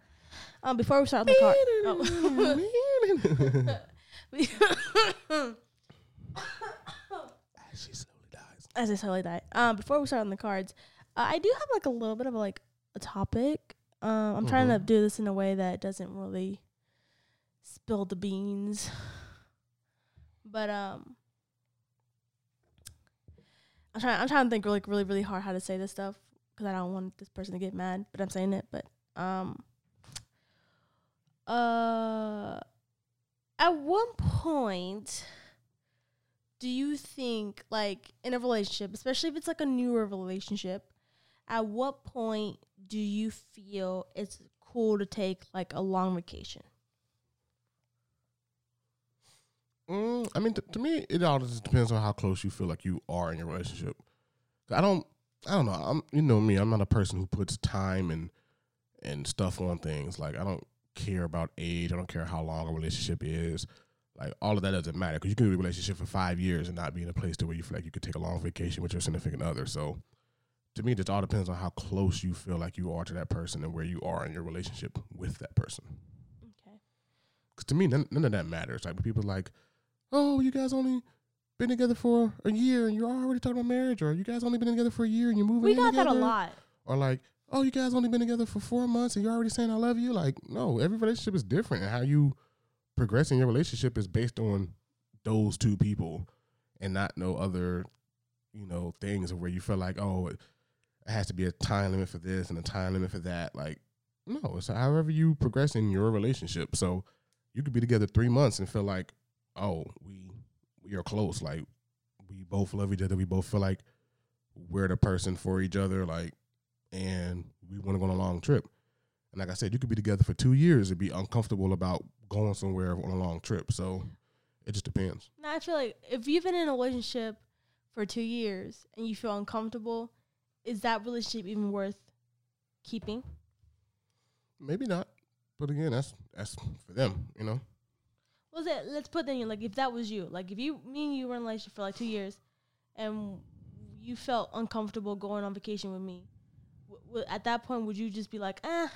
Um, before we start the card, oh. she slowly dies. as I slowly die. Um, before we start on the cards, uh, I do have like a little bit of like a topic. Um, I'm trying to Mhm. do this in a way that doesn't really spill the beans. But um, I'm trying. I'm trying to think really, really, really hard how to say this stuff because I don't want this person to get mad. But I'm saying it. But um, uh, at one point do you think like in a relationship especially if it's like a newer relationship at what point do you feel it's cool to take like a long vacation Mm, I mean, t- to me, it all just depends on how close you feel like you are in your relationship. I don't, I don't know. I'm, you know me. I'm not a person who puts time and and stuff on things. Like I don't care about age. I don't care how long a relationship is. Like all of that doesn't matter because you can be in a relationship for five years and not be in a place to where you feel like you could take a long vacation with your significant other. So, to me, it just all depends on how close you feel like you are to that person and where you are in your relationship with that person. okay Because to me, none, none of that matters. Like people are like, oh, you guys only been together for a year and you're already talking about marriage, or you guys only been together for a year and you're moving. we got that a lot Or like, oh, you guys only been together for four months and you're already saying I love you. Like, no, every relationship is different, and how you progress in your relationship is based on those two people, and not no other, you know, things where you feel like, oh, it has to be a time limit for this and a time limit for that. Like, no, it's however you progress in your relationship. So you could be together three months and feel like, oh, we we are close. Like we both love each other. We both feel like we're the person for each other. Like, and we want to go on a long trip. And like I said, you could be together for two years and be uncomfortable about going somewhere on a long trip. So it just depends. now i feel like if you've been in a relationship for two years and you feel uncomfortable is that relationship even worth keeping Maybe not, but again, that's that's for them. You know. Was it let's put that in like if that was you like if you me and you were in a relationship for like two years and you felt uncomfortable going on vacation with me w- w- at that point would you just be like eh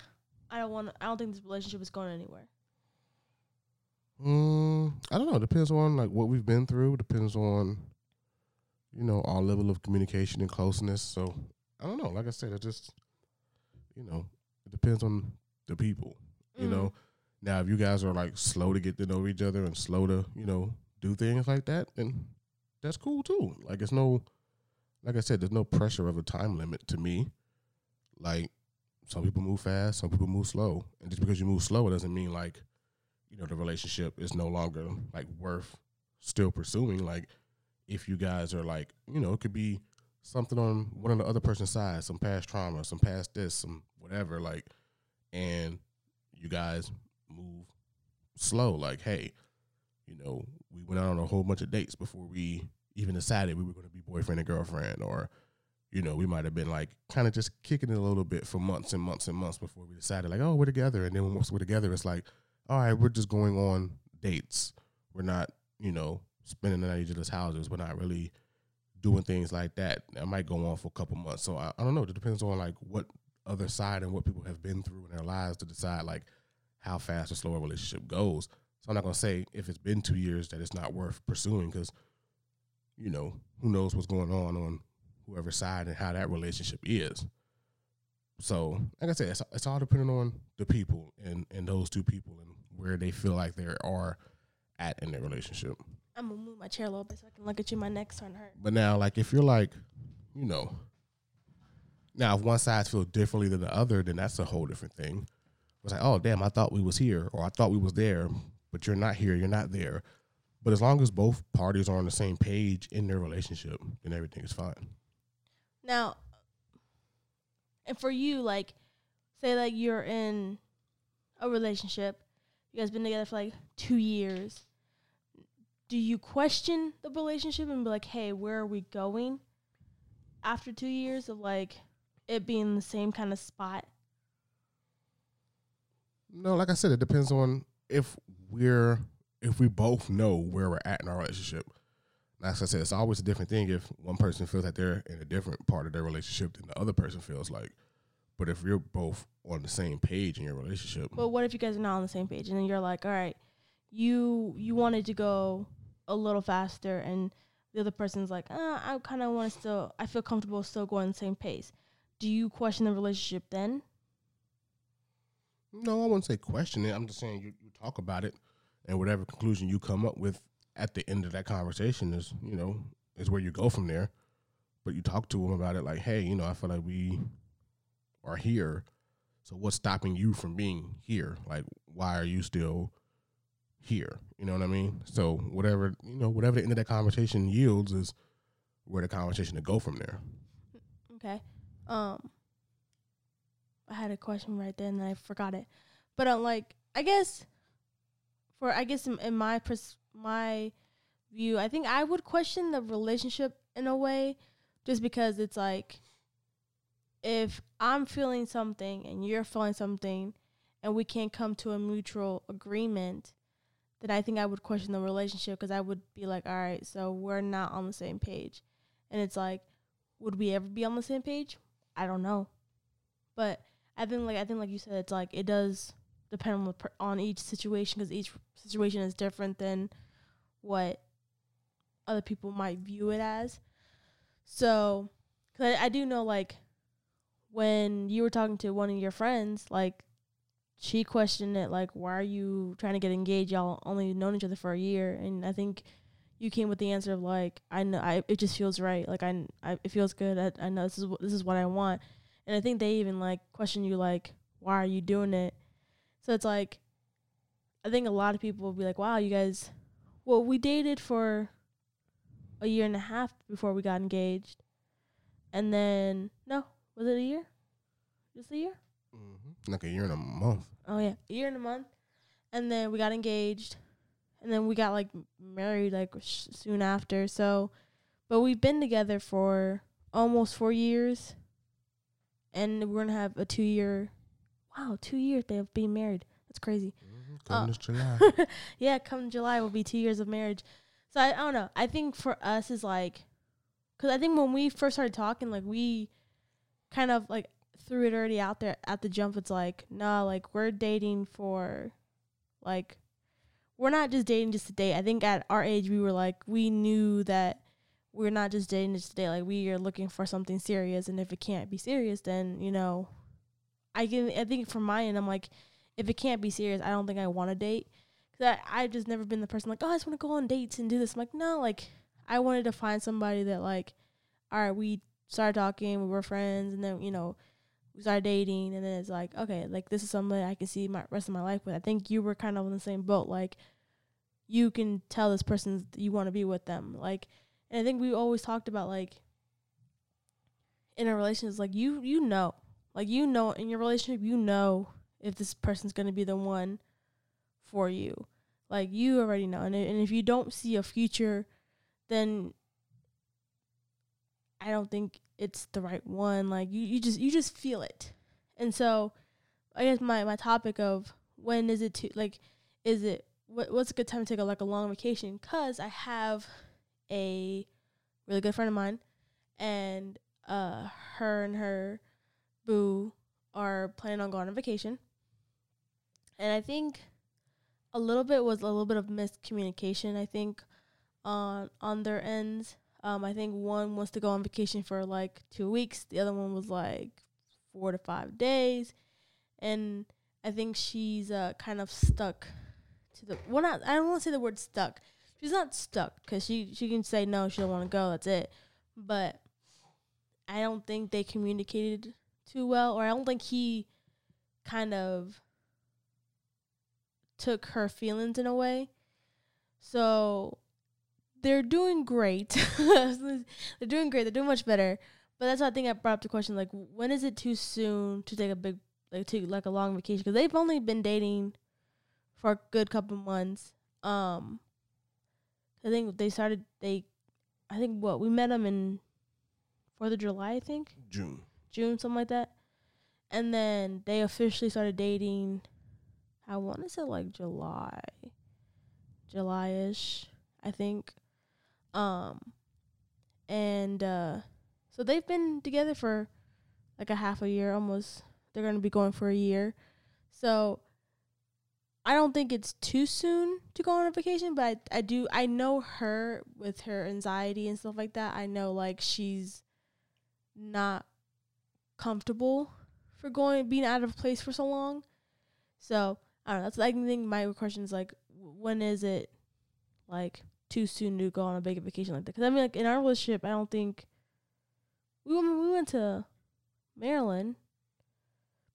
i don't want i don't think this relationship is going anywhere Mm, I don't know. It depends on like what we've been through. Depends on, you know, our level of communication and closeness. So I don't know. Like I said, it just, you know, it depends on the people. You Mm. know, now if you guys are like slow to get to know each other and slow to, you know, do things like that, then that's cool too. Like it's no, like I said, there's no pressure of a time limit to me. Like some people move fast, some people move slow, and just because you move slow, it doesn't mean like you know the relationship is no longer like worth still pursuing like if you guys are like you know it could be something on one of the other person's side some past trauma some past this some whatever like and you guys move slow like hey you know we went out on a whole bunch of dates before we even decided we were going to be boyfriend and girlfriend or you know we might have been like kind of just kicking it a little bit for months and months and months before we decided like oh we're together and then once we're together it's like all right, we're just going on dates. We're not, you know, spending the night at each other's houses. We're not really doing things like that. That might go on for a couple months. So I, I don't know. It depends on like what other side and what people have been through in their lives to decide like how fast or slow a relationship goes. So I'm not gonna say if it's been two years that it's not worth pursuing because, you know, who knows what's going on on whoever side and how that relationship is. So, like I said, it's, it's all depending on the people and, and those two people and where they feel like they are at in their relationship. i'm gonna move my chair a little bit so i can look at you my neck's starting to hurt But now, like, if you're like, you know, now if one side feels differently than the other, then that's a whole different thing. It's like, oh, damn, I thought we was here or I thought we was there, but you're not here, you're not there. But as long as both parties are on the same page in their relationship, then everything is fine. Now, and for you, like, say like you're in a relationship, you guys been together for like two years. Do you question the relationship and be like, "Hey, where are we going?" After two years of like it being the same kind of spot. No, like I said, it depends on if we're if we both know where we're at in our relationship. Like I said, it's always a different thing if one person feels that they're in a different part of their relationship than the other person feels like. But if you're both on the same page in your relationship, But what if you guys are not on the same page and then you're like, all right, you you wanted to go a little faster and the other person's like, uh, I kind of want to still, I feel comfortable still going the same pace. Do you question the relationship then? No, I wouldn't say question it. I'm just saying you, you talk about it, and whatever conclusion you come up with at the end of that conversation is, you know, is where you go from there. But you talk to them about it like, hey, you know, I feel like we are here. So what's stopping you from being here? Like, why are you still here? You know what I mean? So whatever you know, whatever the end of that conversation yields is where the conversation to go from there. Okay. Um, I had a question right then and I forgot it, but um, like I guess for I guess in, in my pers- my view, I think I would question the relationship in a way, just because it's like if I'm feeling something and you're feeling something, and we can't come to a mutual agreement, then I think I would question the relationship because I would be like, all right, so we're not on the same page, and it's like would we ever be on the same page? I don't know, but I think like I think like you said, it's like it does depend on the per- on each situation because each situation is different than what other people might view it as. So, cause I, I do know like when you were talking to one of your friends, like she questioned it, like why are you trying to get engaged? Y'all only known each other for a year, and I think you came with the answer of like I know I it just feels right like I, I it feels good I, I know this is this is what I want and I think they even like question you like why are you doing it? So it's like I think a lot of people will be like wow you guys well we dated for a year and a half before we got engaged. And then no was it a year? Just a year? Mm-hmm. Like a year and a month. Oh yeah, a year and a month, and then we got engaged, and then we got like married like sh- soon after. So, but we've been together for almost four years, and we're gonna have a two year, wow, two years they have been married. That's crazy. Coming Uh, this July. yeah, come July will be two years of marriage. So I, I don't know. I think for us is like, cause I think when we first started talking, like we kind of like threw it already out there at the jump. It's like, nah, like we're dating for, like, we're not just dating just to date. I think at our age we were like, we knew that we're not just dating just to date. Like we are looking for something serious, and if it can't be serious, then you know, I can. I think from my end, I'm like, if it can't be serious, I don't think I want to date. Cause I I've just never been the person like, oh, I just want to go on dates and do this. I'm like, no, like I wanted to find somebody that like, all right, we started talking, we were friends, and then you know, we started dating, and then it's like, okay, like this is somebody I can see my rest of my life with. I think you were kind of in the same boat, like you can tell this person you want to be with them, like, and I think we always talked about like in a relationship, like you you know, like you know in your relationship, you know if this person's gonna be the one for you. Like you already know, and and if you don't see a future, then I don't think it's the right one. Like you, you just you just feel it, and so I guess my my topic of when is it to like is it what what's a good time to take a like a long vacation? Cause I have a really good friend of mine, and uh her and her boo are planning on going on vacation, and I think a little bit was a little bit of miscommunication. I think on on their ends. Um, I think one wants to go on vacation for like two weeks. The other one was like four to five days, and I think she's uh kind of stuck to the. Well, not I don't want to say the word stuck. She's not stuck because she she can say no, she don't want to go. That's it. But I don't think they communicated too well, or I don't think he kind of took her feelings in a way. So they're doing great. they're doing great. They're doing much better. But that's why I think I brought up the question like, when is it too soon to take a big, like, take like a long vacation? Because they've only been dating for a good couple months. Um, I think they started. They, I think what we met them in Fourth of July. I think June. June, something like that. And then they officially started dating. I want to say like July, July ish, I think. Um, and uh, so they've been together for like a half a year, almost. They're gonna be going for a year. So I don't think it's too soon to go on a vacation, but I, I do I know her with her anxiety and stuff like that. I know like she's not comfortable for going being out of place for so long. So I don't know. That's I think my question is like, when is it like too soon to go on a big vacation like that? Because I mean, like in our relationship, I don't think we we went to Maryland,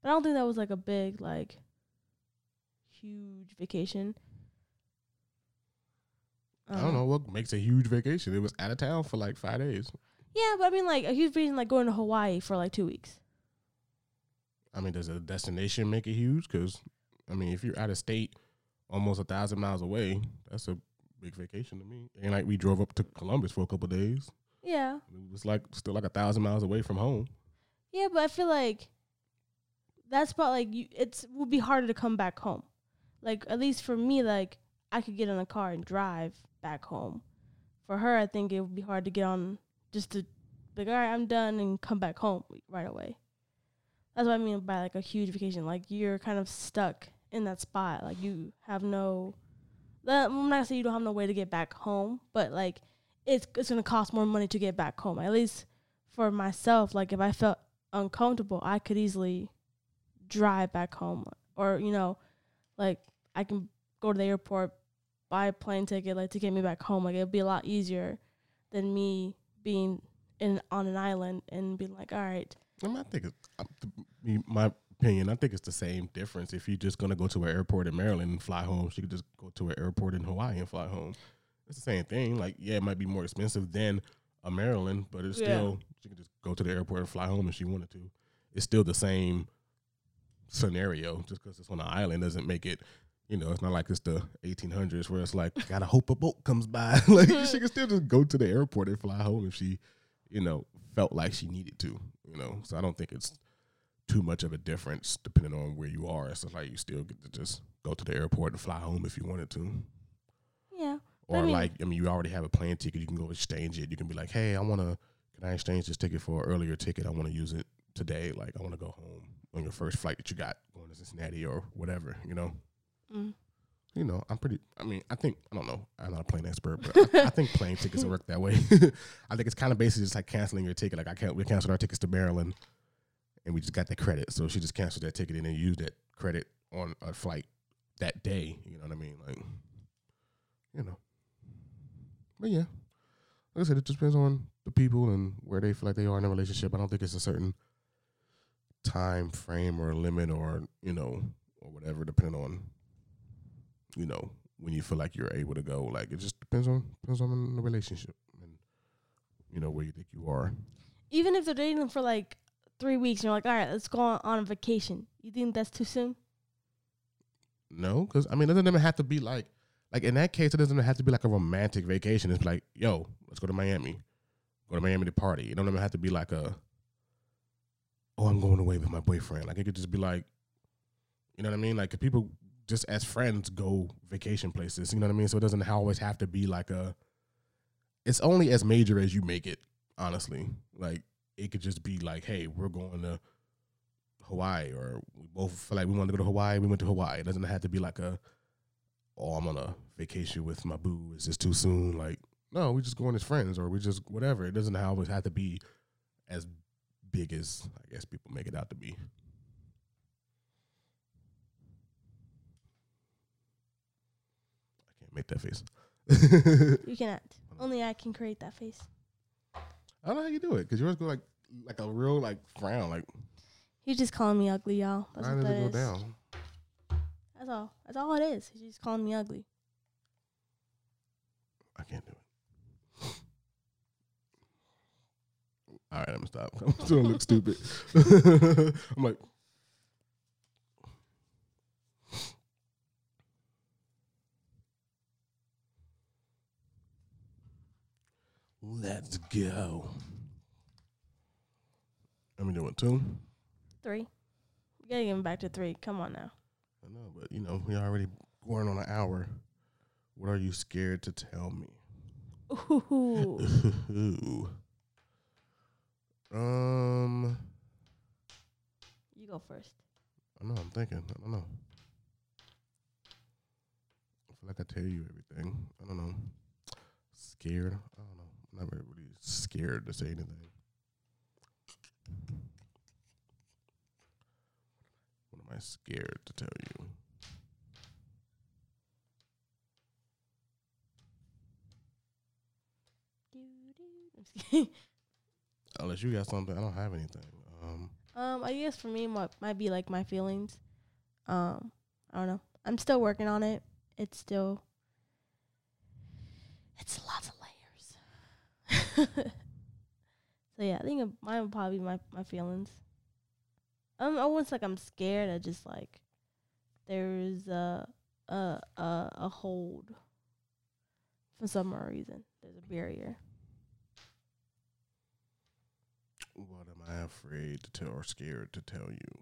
but I don't think that was like a big like huge vacation. I don't Um, know what makes a huge vacation. It was out of town for like five days. Yeah, but I mean, like a huge vacation, like going to Hawaii for like two weeks. I mean, does a destination make it huge? Because I mean, if you're out of state, almost a thousand miles away, that's a big vacation to me. And like we drove up to Columbus for a couple days. Yeah, It was like still like a thousand miles away from home. yeah, but I feel like that's about like you. It's would be harder to come back home. Like at least for me, like I could get in a car and drive back home. For her, I think it would be hard to get on just to like, all right, I'm done and come back home right away. That's what I mean by like a huge vacation. Like you're kind of stuck in that spot. Like you have no. I'm not gonna you don't have no way to get back home, but like it's it's gonna cost more money to get back home. At least for myself, like if I felt uncomfortable, I could easily drive back home, or you know, like I can go to the airport, buy a plane ticket, like to get me back home. Like it'd be a lot easier than me being in on an island and being like, all right, I mean, I think it's uh, me- my opinion. I think it's the same difference. If you're just gonna go to an airport in Maryland and fly home, she could just go to an airport in Hawaii and fly home. It's the same thing. Like, yeah, it might be more expensive than a Maryland, but it's Yeah. still she could just go to the airport and fly home if she wanted to. It's still the same scenario. Just because it's on an island doesn't make it. You know, it's not like it's the 1800s where it's like gotta hope a boat comes by. like she can still just go to the airport and fly home if she, you know, felt like she needed to. You know, so I don't think it's too much of a difference depending on where you are. It's just like you still get to just go to the airport and fly home if you wanted to. yeah, Or I mean- like, I mean, you already have a plane ticket. You can go exchange it. You can be like, hey, I want to, can I exchange this ticket for an earlier ticket? I want to use it today. Like, I want to go home on your first flight that you got going to Cincinnati or whatever, you know? Mm. You know, I'm pretty, I mean, I think, I don't know, I'm not a plane expert, but I, I think plane tickets work that way. I think it's kind of basically just like canceling your ticket. Like, I can't, we canceled our tickets to Maryland and we just got the credit. So she just canceled that ticket and then used that credit on a flight that day. You know what I mean? Like, you know. But yeah, like I said, it just depends on the people and where they feel like they are in a relationship. I don't think it's a certain time frame or limit or you know or whatever, depending on you know when you feel like you're able to go. Like it just depends on depends on the relationship and you know where you think you are. even if they're dating for like three weeks, and you're like, all right, let's go on, on a vacation. You think that's too soon? No, because I mean, it doesn't even have to be like, like in that case, it doesn't have to be like a romantic vacation. It's like, yo, let's go to Miami, go to Miami to party. It don't even have to be like a, oh, I'm going away with my boyfriend. Like it could just be like, you know what I mean? Like if people just as friends go vacation places. You know what I mean? So it doesn't always have to be like a. It's only as major as you make it. Honestly, like it could just be like, hey, we're going to Hawaii, or we both feel like we want to go to Hawaii. We went to Hawaii. It doesn't have to be like a, oh, I'm on a vacation with my boo. Is this too soon? Like, no, we're just going as friends, or we just whatever. It doesn't always have to be as big as I guess people make it out to be. I can't make that face. You cannot. Only I can create that face. I don't know how you do it because yours go like like a real like frown. Like He's just calling me ugly, y'all. That's how what does that it go is. down? That's all. That's all it is. He's just calling me ugly. I can't do it. All right, I'm gonna stop. I'm still look stupid. I'm like, let's go. Let me do it two. Three. We gotta get him back to three. Come on now. I know, but you know, we already going on an hour. What are you scared to tell me? Ooh. Ooh. Um, You go first. I know. I'm thinking. I don't know. I feel like I tell you everything. I don't know. Scared. I don't know. I'm not really scared to say anything. What am I scared to tell you? I'm just kidding. Unless you got something, I don't have anything. Um, Um, I guess for me, might might be like my feelings. Um, I don't know. I'm still working on it. It's still, it's lots of. so yeah, I think mine would probably be my my feelings. Um, I wouldn't like I'm scared. I just like there's a a a, a hold for some reason. There's a barrier. what am I afraid to tell or scared to tell you?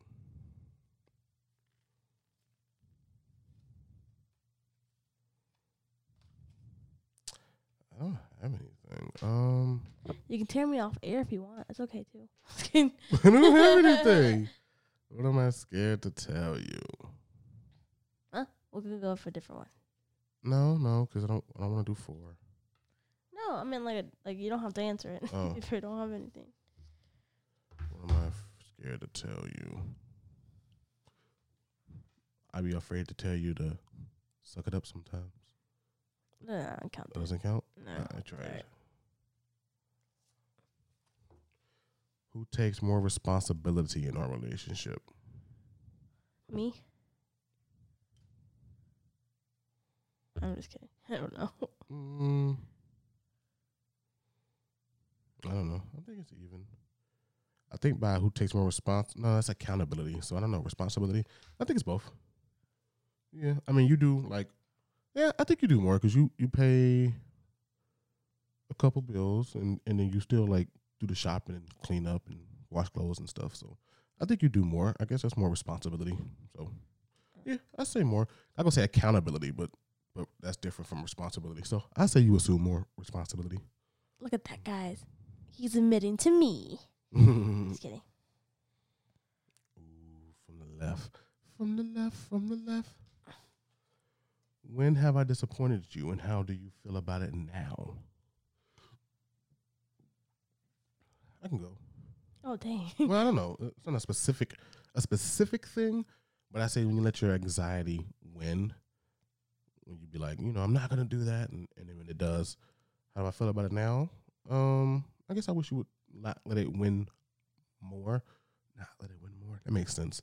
I don't have anything. Um, You can tear me off air if you want. It's okay too. I don't have anything. What am I scared to tell you? Huh? We're gonna go for a different one. No, no, because I don't. I don't want to do four. No, I mean like a, like you don't have to answer it Oh. if you don't have anything. What am I scared to tell you? I'd be afraid to tell you to suck it up sometimes. No, no, I don't count. Doesn't count. No. I tried. Who takes more responsibility in our relationship? Me? I'm just kidding. I don't know. Mm, I don't know. I think it's even. I think by who takes more respons. No, that's accountability. So I don't know responsibility. I think it's both. Yeah, I mean you do like. Yeah, I think you do more because you you pay a couple bills and and then you still like do the shopping and clean up and wash clothes and stuff. So I think you do more. I guess that's more responsibility. So yeah, I say more. I gonna say accountability, but but that's different from responsibility. So I say you assume more responsibility. Look at that, guys. He's admitting to me. Just kidding. from the left, from the left, from the left. When have I disappointed you, and how do you feel about it now? I can go. Oh dang. well, I don't know. It's not a specific a specific thing, but I say when you let your anxiety win, when you be like, you know, I'm not gonna do that, and, and then when it does, how do I feel about it now? Um, I guess I wish you would not let it win more. Not let it win more. That makes sense.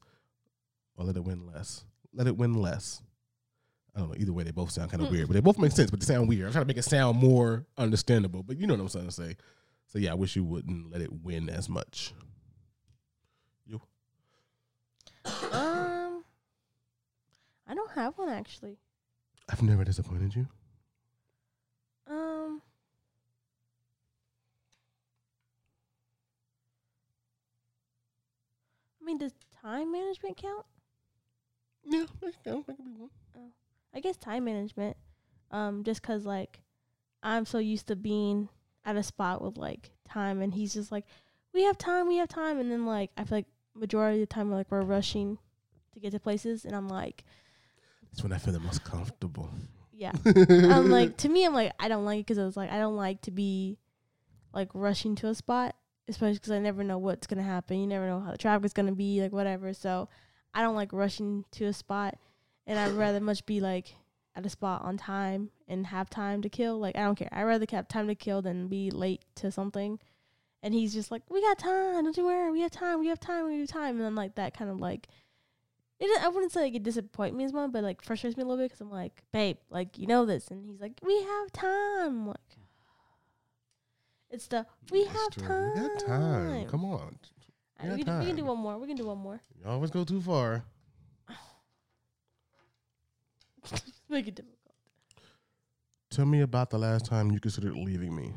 Or let it win less. Let it win less. I don't know. Either way, they both sound kind of weird, but they both make sense. But they sound weird. I'm trying to make it sound more understandable. But you know what I'm trying to say. So yeah, I wish you wouldn't let it win as much. You. um, I don't have one actually. I've never disappointed you. Um, I mean, does time management count? Yeah, that can count. That could be one. I guess time management. Um, just 'cause like I'm so used to being at a spot with like time, and he's just like, "We have time, we have time," and then like I feel like majority of the time we're like we're rushing to get to places, and I'm like, That's when I feel the most comfortable. yeah. I'm like to me, I'm like I don't like it 'cause I was like I don't like to be like rushing to a spot, especially 'cause I never know what's gonna happen. You never know how the traffic's gonna be, like whatever. So I don't like rushing to a spot, and I'd rather much be like at a spot on time and have time to kill. Like I don't care. I'd rather have time to kill than be late to something. And he's just like, "We got time. Don't you worry. We have time. We have time. We have time." And then like that kind of like. It, I wouldn't say like it disappoints me as much, but like frustrates me a little bit because I'm like, babe, like you know this, and he's like, we have time. I'm like, it's the we That's have true. time. We got time. Come on. We we, can, we can do one more. We can do one more. You always go too far. Make it difficult. Tell me about the last time you considered leaving me.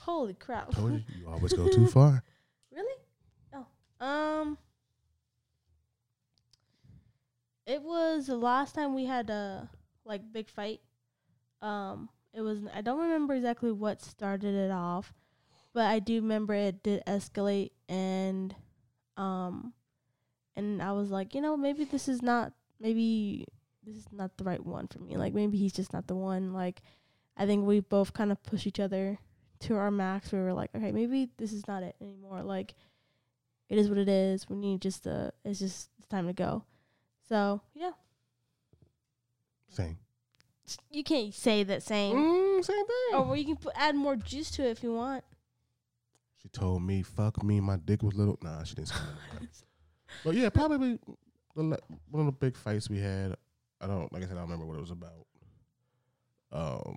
Holy crap! Told you, you always go too far. Really? Oh. Um. It was the last time we had a like big fight. Um, it was. I don't remember exactly what started it off, but I do remember it did escalate, and um, and I was like, you know, maybe this is not. Maybe this is not the right one for me. Like maybe he's just not the one. Like I think we both kind of push each other to our max. We were like, okay, maybe this is not it anymore. Like it is what it is. We need just to. It's just it's time to go. So yeah, Same. you can't say that same. Mm, same thing. Or well, you can put, add more juice to it if you want. She told me, "Fuck me, my dick was little." Nah, she didn't say that. But yeah, probably one of the big fights we had. I don't like I said. I don't remember what it was about. Um,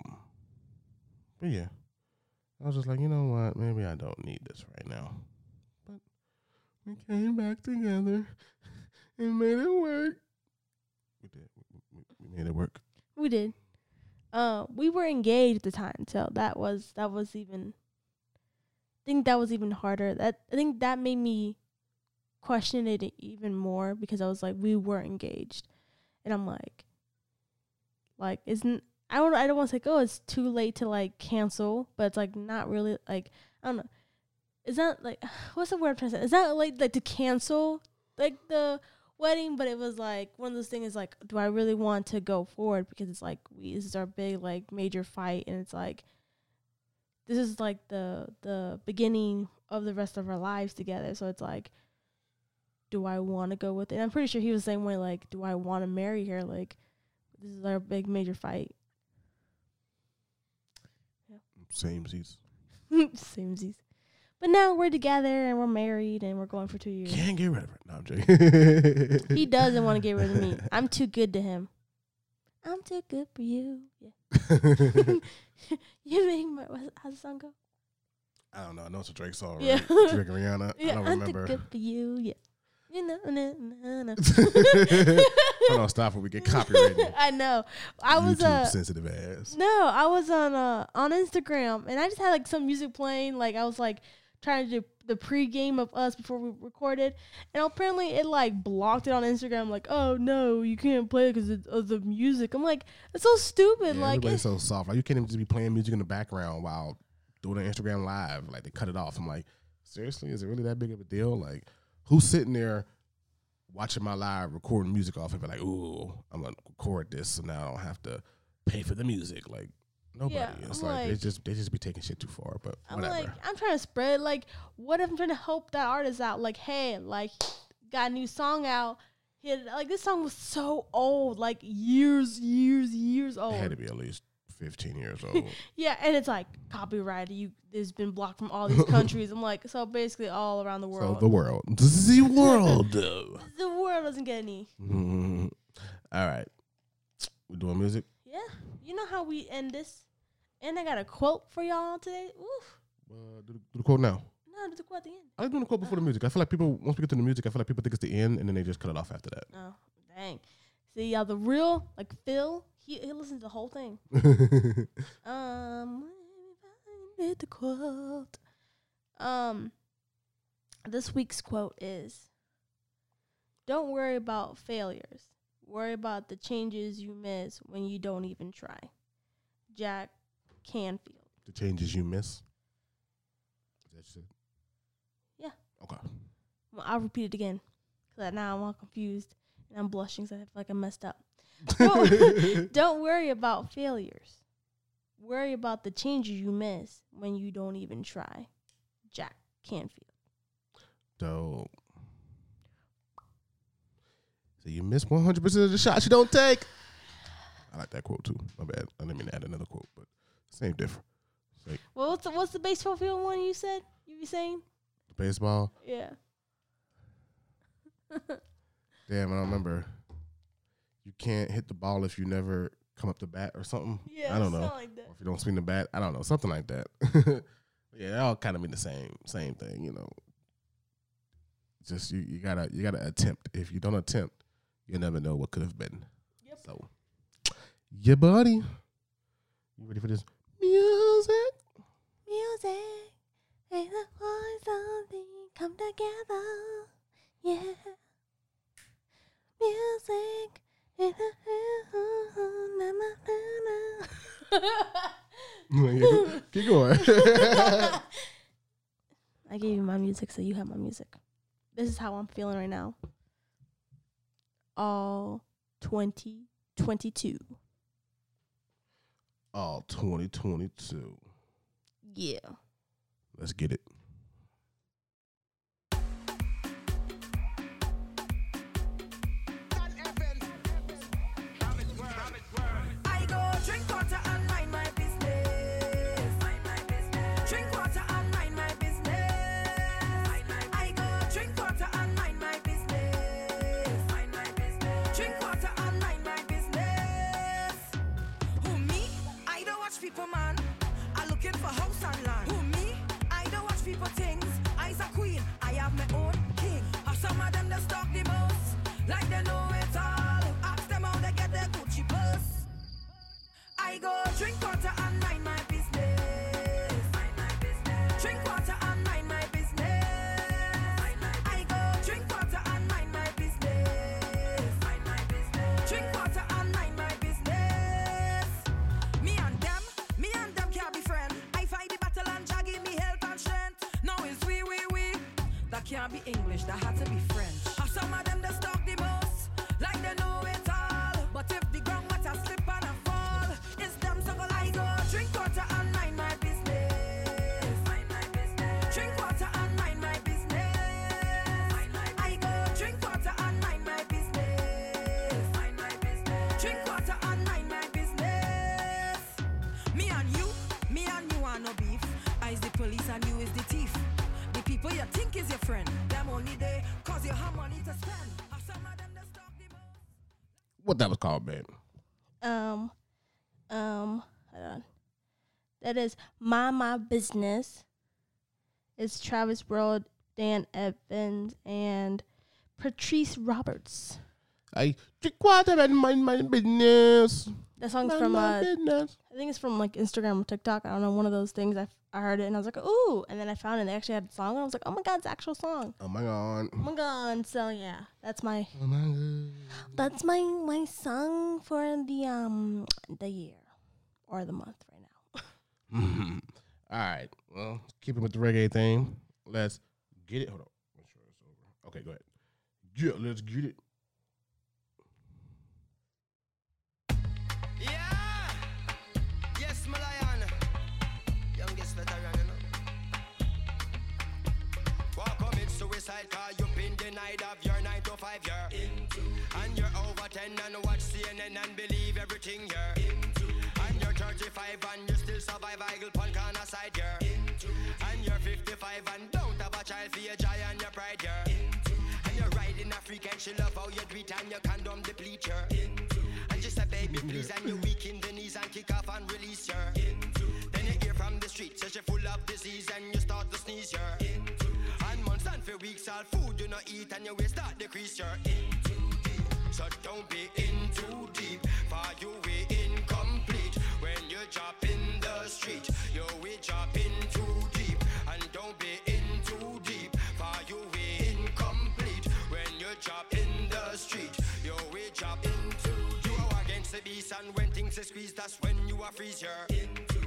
but yeah, I was just like, you know what? Maybe I don't need this right now. But we came back together and made it work. We did. We, we, made it work. We did. Uh, we were engaged at the time, so that was that was even. I think that was even harder. That I think that made me question it even more because I was like, we were engaged, and I'm like, like isn't I don't I don't want to say oh it's too late to like cancel, but it's like not really like I don't know. Is that like what's the word I'm trying to say? Is that like like to cancel like the wedding, but it was like one of those things like, do I really want to go forward because it's like we this is our big like major fight and it's like this is like the the beginning of the rest of our lives together. So it's like, do I want to go with it? And I'm pretty sure he was the same way. Like, do I want to marry her? Like, this is our big major fight. Same seats. Samesies. But now we're together and we're married and we're going for two years. Can't get rid of it. No, I'm joking. He doesn't want to get rid of me. I'm too good to him. I'm too good for you. Yeah. You make my how's the song go? I don't know. I know it's a Drake song. Yeah. Right? Drake and Rihanna. Yeah, I don't I'm remember. too good for you. Yeah. Hold on, stop when we get copyrighted. I know. I was YouTube uh sensitive ass. no, I was on uh on Instagram and I just had like some music playing. Like I was like trying to do the pregame of us before we recorded, and apparently it like blocked it on Instagram. Like, oh no, you can't play it because of the music. I'm like, it's so stupid. Yeah, like, everybody's so soft. Like you can't even just be playing music in the background while doing an Instagram live. Like they cut it off. I'm like, seriously, is it really that big of a deal? Like, who's sitting there watching my live recording music off and be like, ooh, I'm gonna record this so now I don't have to pay for the music. Like nobody. Yeah, it's I'm like, they just they just be taking shit too far. But I'm whatever. like, I'm trying to spread. Like, what if I'm trying to help that artist out? Like, hey, like, got a new song out. He like this song was so old, like years, years, years old. it had to be at least 15 years old. Yeah, and it's like copyright. You it's been blocked from all these countries. I'm like, so basically all around the so world. the world, the world. the world doesn't get any. Mhm. All right, we doing music. Yeah, you know how we end this. And I got a quote for y'all today. Oof. Uh, do, the, do the quote now. No, there's a quote at the end. I like doing the quote before the music. I feel like people once we get to the music, I feel like people think it's the end, and then they just cut it off after that. Oh, dang. See, y'all, the real like Phil, he he listens to the whole thing. Um, let me find it, the quote. Um, this week's quote is: "Don't worry about failures. Worry about the changes you miss when you don't even try." Jack Canfield. the changes you miss. Is that shit? Yeah. Okay. Well, I'll repeat it again, cause now I'm all confused and I'm blushing, I feel like I messed up. Don't, don't worry about failures. Worry about the changes you miss when you don't even try. Jack Canfield. Dope. So you miss one hundred percent of the shots you don't take. I like that quote too. My bad. I didn't mean to add another quote, but same different. Like Well, what's the, what's the baseball field one you said? You be saying? baseball. Yeah. Damn, I don't remember. You can't hit the ball if you never come up to bat or something. Yeah. I don't know. Like that. Or if you don't swing the bat, I don't know, something like that. yeah, they all kind of mean the same same thing, you know. Just you, you gotta you gotta attempt. If you don't attempt, you never know what could have been. Yep. So, yeah, buddy, you ready for this music? Music and the voice something come together. Yeah. Music Keep going. I gave you my music, so you have my music. This is how I'm feeling right now. All 2022. All 2022. Yeah. Let's get it. People, man. I looking for house and land. Who me? I don't watch people things. I's a queen. I have my own king. Have some of them that stalk the most, like they know it all. Ask them how they get their Gucci purse. I go drink water can't be English, that had to be French. Have some of them that stalk the most, like they know it all. But if the ground water slip and I fall, it's them so go I go drink water and mind my business. Mind my business. Drink water and mind my business. Mind my I go drink water and mind my business. Mind my business. Drink water and mind my business. Me and you, me and you are no beef. I is the police and you is the thief. The people you think is your friend, them only they cause you have money to spend. Some of them that stalk the most. What that was called, man. Um, um, hold on. That is Mind My Business. It's Travis World, Dan Evans, and Patrice Roberts. I drink water and mind my business. That song's from uh, business. I think it's from like Instagram or TikTok. I don't know, one of those things. I, I heard it and I was like, ooh. And then I found it and they actually had a song. And I was like, oh my God, it's an actual song. Oh my god. Oh my God. So yeah, that's my Oh my god. that's my my song for the um the year or the month right now. All right. Well, keeping with the reggae thing, let's get it. Hold on. Make sure it's over. Okay, go ahead. Yeah, let's get it. Suicide car, you've been denied of your 9 to 5 year. And you're over 10 and watch CNN and believe everything you're And you're 35 and you still survive Eagle Pun corner side here. And you're 55 and don't have a child for your joy and your pride here. And you're riding a freak and she love how you do it and your condom deplete her. And just a baby please and you weak in the knees and kick off and release her. Then you hear from the street says you're full of disease and you start to sneeze her. And months and for weeks all food you not eat and your waist start decrease your in too deep. So don't be in too deep for you we incomplete. When you drop in the street, you we drop in too deep. And don't be in too deep for you we incomplete. When you drop in the street, you we drop in too deep. You are against the beast and when things are squeezed, that's when you are freeze your and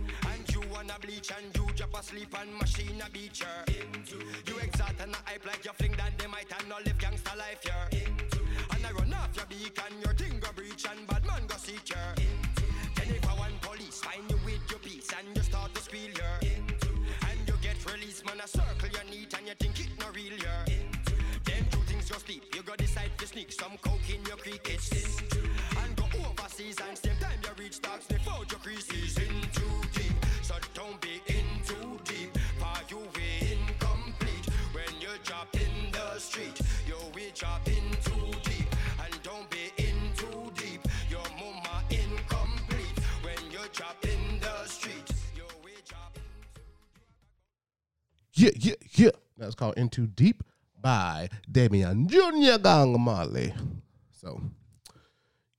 you wanna bleach and you drop asleep and machine a beat her. You exalt and a hype like you fling that they might and not live gangster life here. And I run off your beak and your thing go breach and bad man go seek her. Then if I want police find you with your piece and you start to spill your and you get released man a circle you need and you think it no real here. Them two things you sleep, you go decide to sneak some coke in your crickets and go overseas and same time you reach stocks drop in too deep, and don't be in too deep. Your mama incomplete. When you drop in the street, Yeah, yeah, yeah. That's called Into Deep by Damian Junior Gong Marley. So,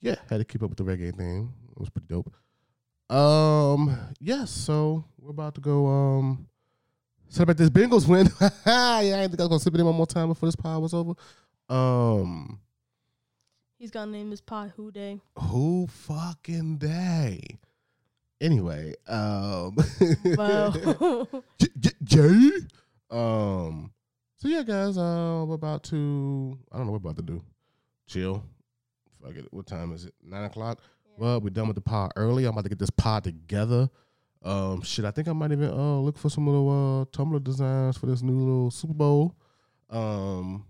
yeah, had to keep up with the reggae thing. It was pretty dope. Um, yes. so we're about to go. Um, celebrate this Bengals win. yeah, I think I was gonna slip it in one more time before this pod was over. Um, He's gonna name his pod Who Dey. who fucking dey? Anyway, um, Wow. J- J- Jay. Um. So yeah, guys. Uh, we're about to. I don't know what we're about to do. Chill. Fuck it. What time is it? Nine o'clock. Well, we're done with the pod early. I'm about to get this pod together. Um, shit. I think I might even uh look for some little uh Tumblr designs for this new little Super Bowl. Um.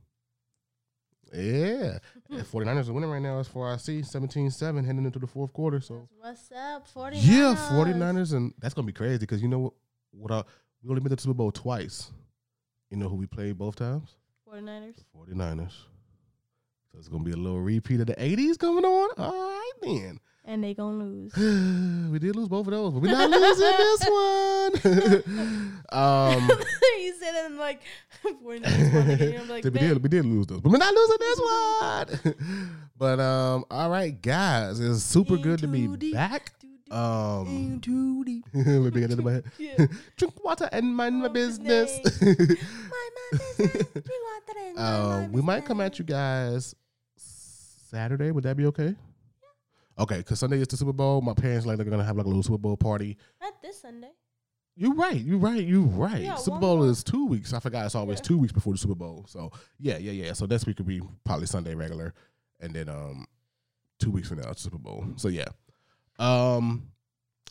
Yeah. And 49ers are winning right now as far as I see 17-7 heading into the fourth quarter. So What's up, 49ers? yeah, 49ers and that's gonna be crazy because you know what what uh, we only been to the Super Bowl twice. You know who we played both times? 49ers. 49ers. So it's gonna be a little repeat of the 80s coming on. All right then. And they gonna lose. we did lose both of those, but we're not losing this one. um you said it in like 49ers won again. I'm like, we did we did lose those, but we're not losing this one. but um, all right, guys, it's super In good to be deep. back. Um, too deep. we're being into my head. Yeah. Drink water and mind my business. My, my business. Drink water and mind my um, we might come at you guys Saturday. Would that be okay? Okay, because Sunday is the Super Bowl. My parents like they're gonna have like a little Super Bowl party. Not this Sunday. You're right. You're right. You're right. Yeah, Super Bowl more. is two weeks. I forgot it's always Yeah. two weeks before the Super Bowl. So yeah, yeah, yeah. So this week could be probably Sunday regular, and then um, two weeks from now it's Super Bowl. So yeah. Um.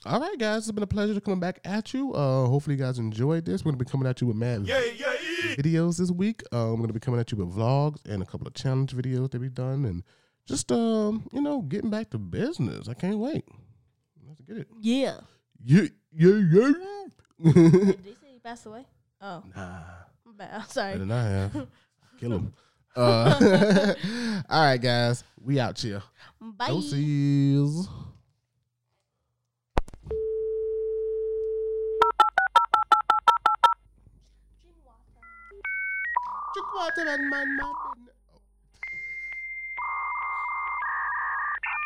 All right, guys. It's been a pleasure to coming back at you. Uh, hopefully you guys enjoyed this. We're gonna be coming at you with mad Yeah, yeah, videos this week. Um, I'm gonna be coming at you with vlogs and a couple of challenge videos that we've done, and just um, you know, getting back to business. I can't wait. Let's get it. Yeah. Yeah, yeah, yeah. Did they say he passed away? Oh, nah. I'm sorry. better not have. Kill him. Uh, all right, guys, we out here. Bye. Doses. Drink water and mind my